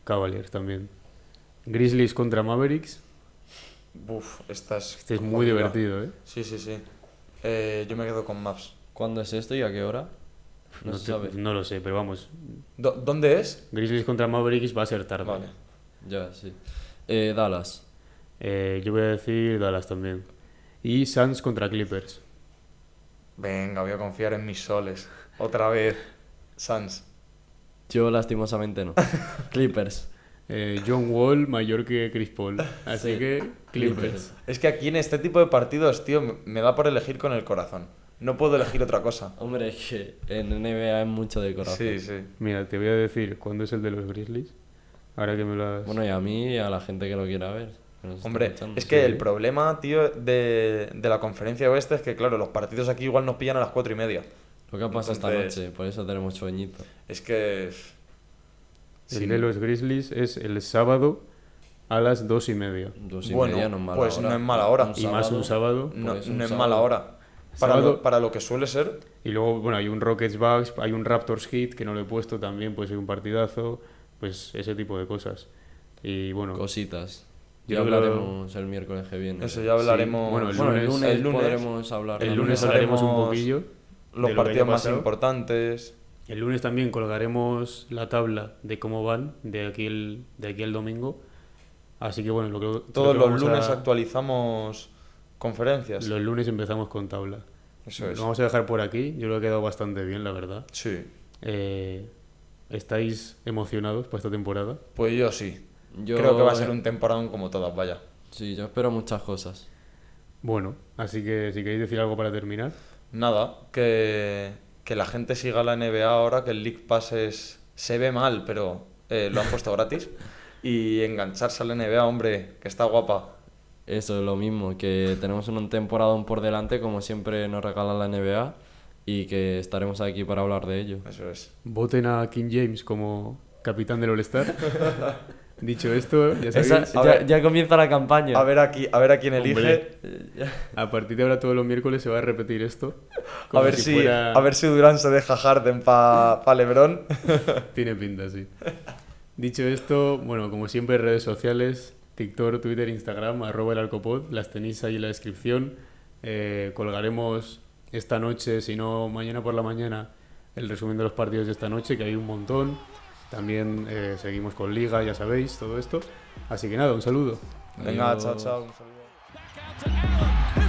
Cavaliers también. Grizzlies contra Mavericks. Uf, esta es. Este es muy jodida. divertido, ¿eh? Sí, sí, sí. Eh, yo me quedo con Maps. ¿Cuándo es esto y a qué hora? No, No, se te- sabe. no lo sé, pero vamos. ¿Dónde es? Grizzlies contra Mavericks va a ser tarde. Vale. Ya, sí. Eh, Dallas. Eh, yo voy a decir Dallas también. Y Suns contra Clippers. Venga, voy a confiar en mis soles. Otra vez. Suns. Yo lastimosamente no. Clippers. Eh, John Wall mayor que Chris Paul. Así Sí. que Clippers. Es que aquí en este tipo de partidos, tío, me- me da por elegir con el corazón. No puedo elegir otra cosa. Hombre, es que en NBA es mucho de corazón. Sí, sí. Mira, te voy a decir cuándo es el de los Grizzlies. Ahora que me lo has... Bueno, y a mí y a la gente que lo quiera ver. Hombre, es que sí. el problema, tío, de, de la conferencia oeste es que, claro, los partidos aquí igual nos pillan a las cuatro y media. Lo que ha pasado esta noche, por eso tenemos sueñito. Es que... el sí. de los Grizzlies es el sábado a las dos y media. Dos y Bueno, media no es mala pues hora. no es mala hora. Y más un sábado. No, Pues un no es sábado. mala hora. Para, lo, para lo que suele ser, Y luego, bueno, hay un Rockets Bucks, hay un Raptors Heat que no lo he puesto también, puede ser un partidazo, pues ese tipo de cosas. Y bueno, Cositas. Ya creo- hablaremos el miércoles que viene. eso ya hablaremos. Bueno, el Bueno, el lunes- lunes, el lunes- podremos hablar. el lunes lunes hablaremos un poquillo. los lo partidos más importantes. El lunes también colgaremos la tabla de cómo van de aquí el, de aquí el domingo. Así que bueno, lo que, creo Todos que los lunes a- actualizamos conferencias. Los lunes empezamos con tabla. Eso es. Lo vamos a dejar por aquí. Yo lo he quedado bastante bien, la verdad. Sí, Eh, ¿Estáis emocionados por esta temporada? pues yo sí. Yo- Creo que va a ser un temporadón como todas, vaya. Sí, yo espero muchas cosas. Bueno, así que si queréis decir algo para terminar. Nada, que, que la gente siga la NBA ahora, que el League Pass es- se ve mal, pero eh, lo han puesto gratis. Y engancharse a la NBA, hombre, que está guapa. Eso es lo mismo, que tenemos un temporadón por delante, como siempre nos regala la NBA, y que estaremos aquí para hablar de ello. Eso es. Voten a King James como capitán del All-Star. Dicho esto, ya Esa- a ya, ver- ya comienza la campaña. A ver aquí, a ver a quién elige. Hombre. a partir de ahora todos los miércoles se va a repetir esto. A ver si, fuera- a ver si Durán se deja Harden para pa LeBron. Tiene pinta, sí. Dicho esto, bueno, como siempre, redes sociales, TikTok, Twitter, Instagram, arroba el Alcopod, las tenéis ahí en la descripción. Eh, colgaremos esta noche, si no mañana por la mañana, el resumen de los partidos de esta noche, que hay un montón. También eh, seguimos con Liga, ya sabéis, todo esto. Así que nada, un saludo. Venga, Adiós. chao, chao. Un saludo.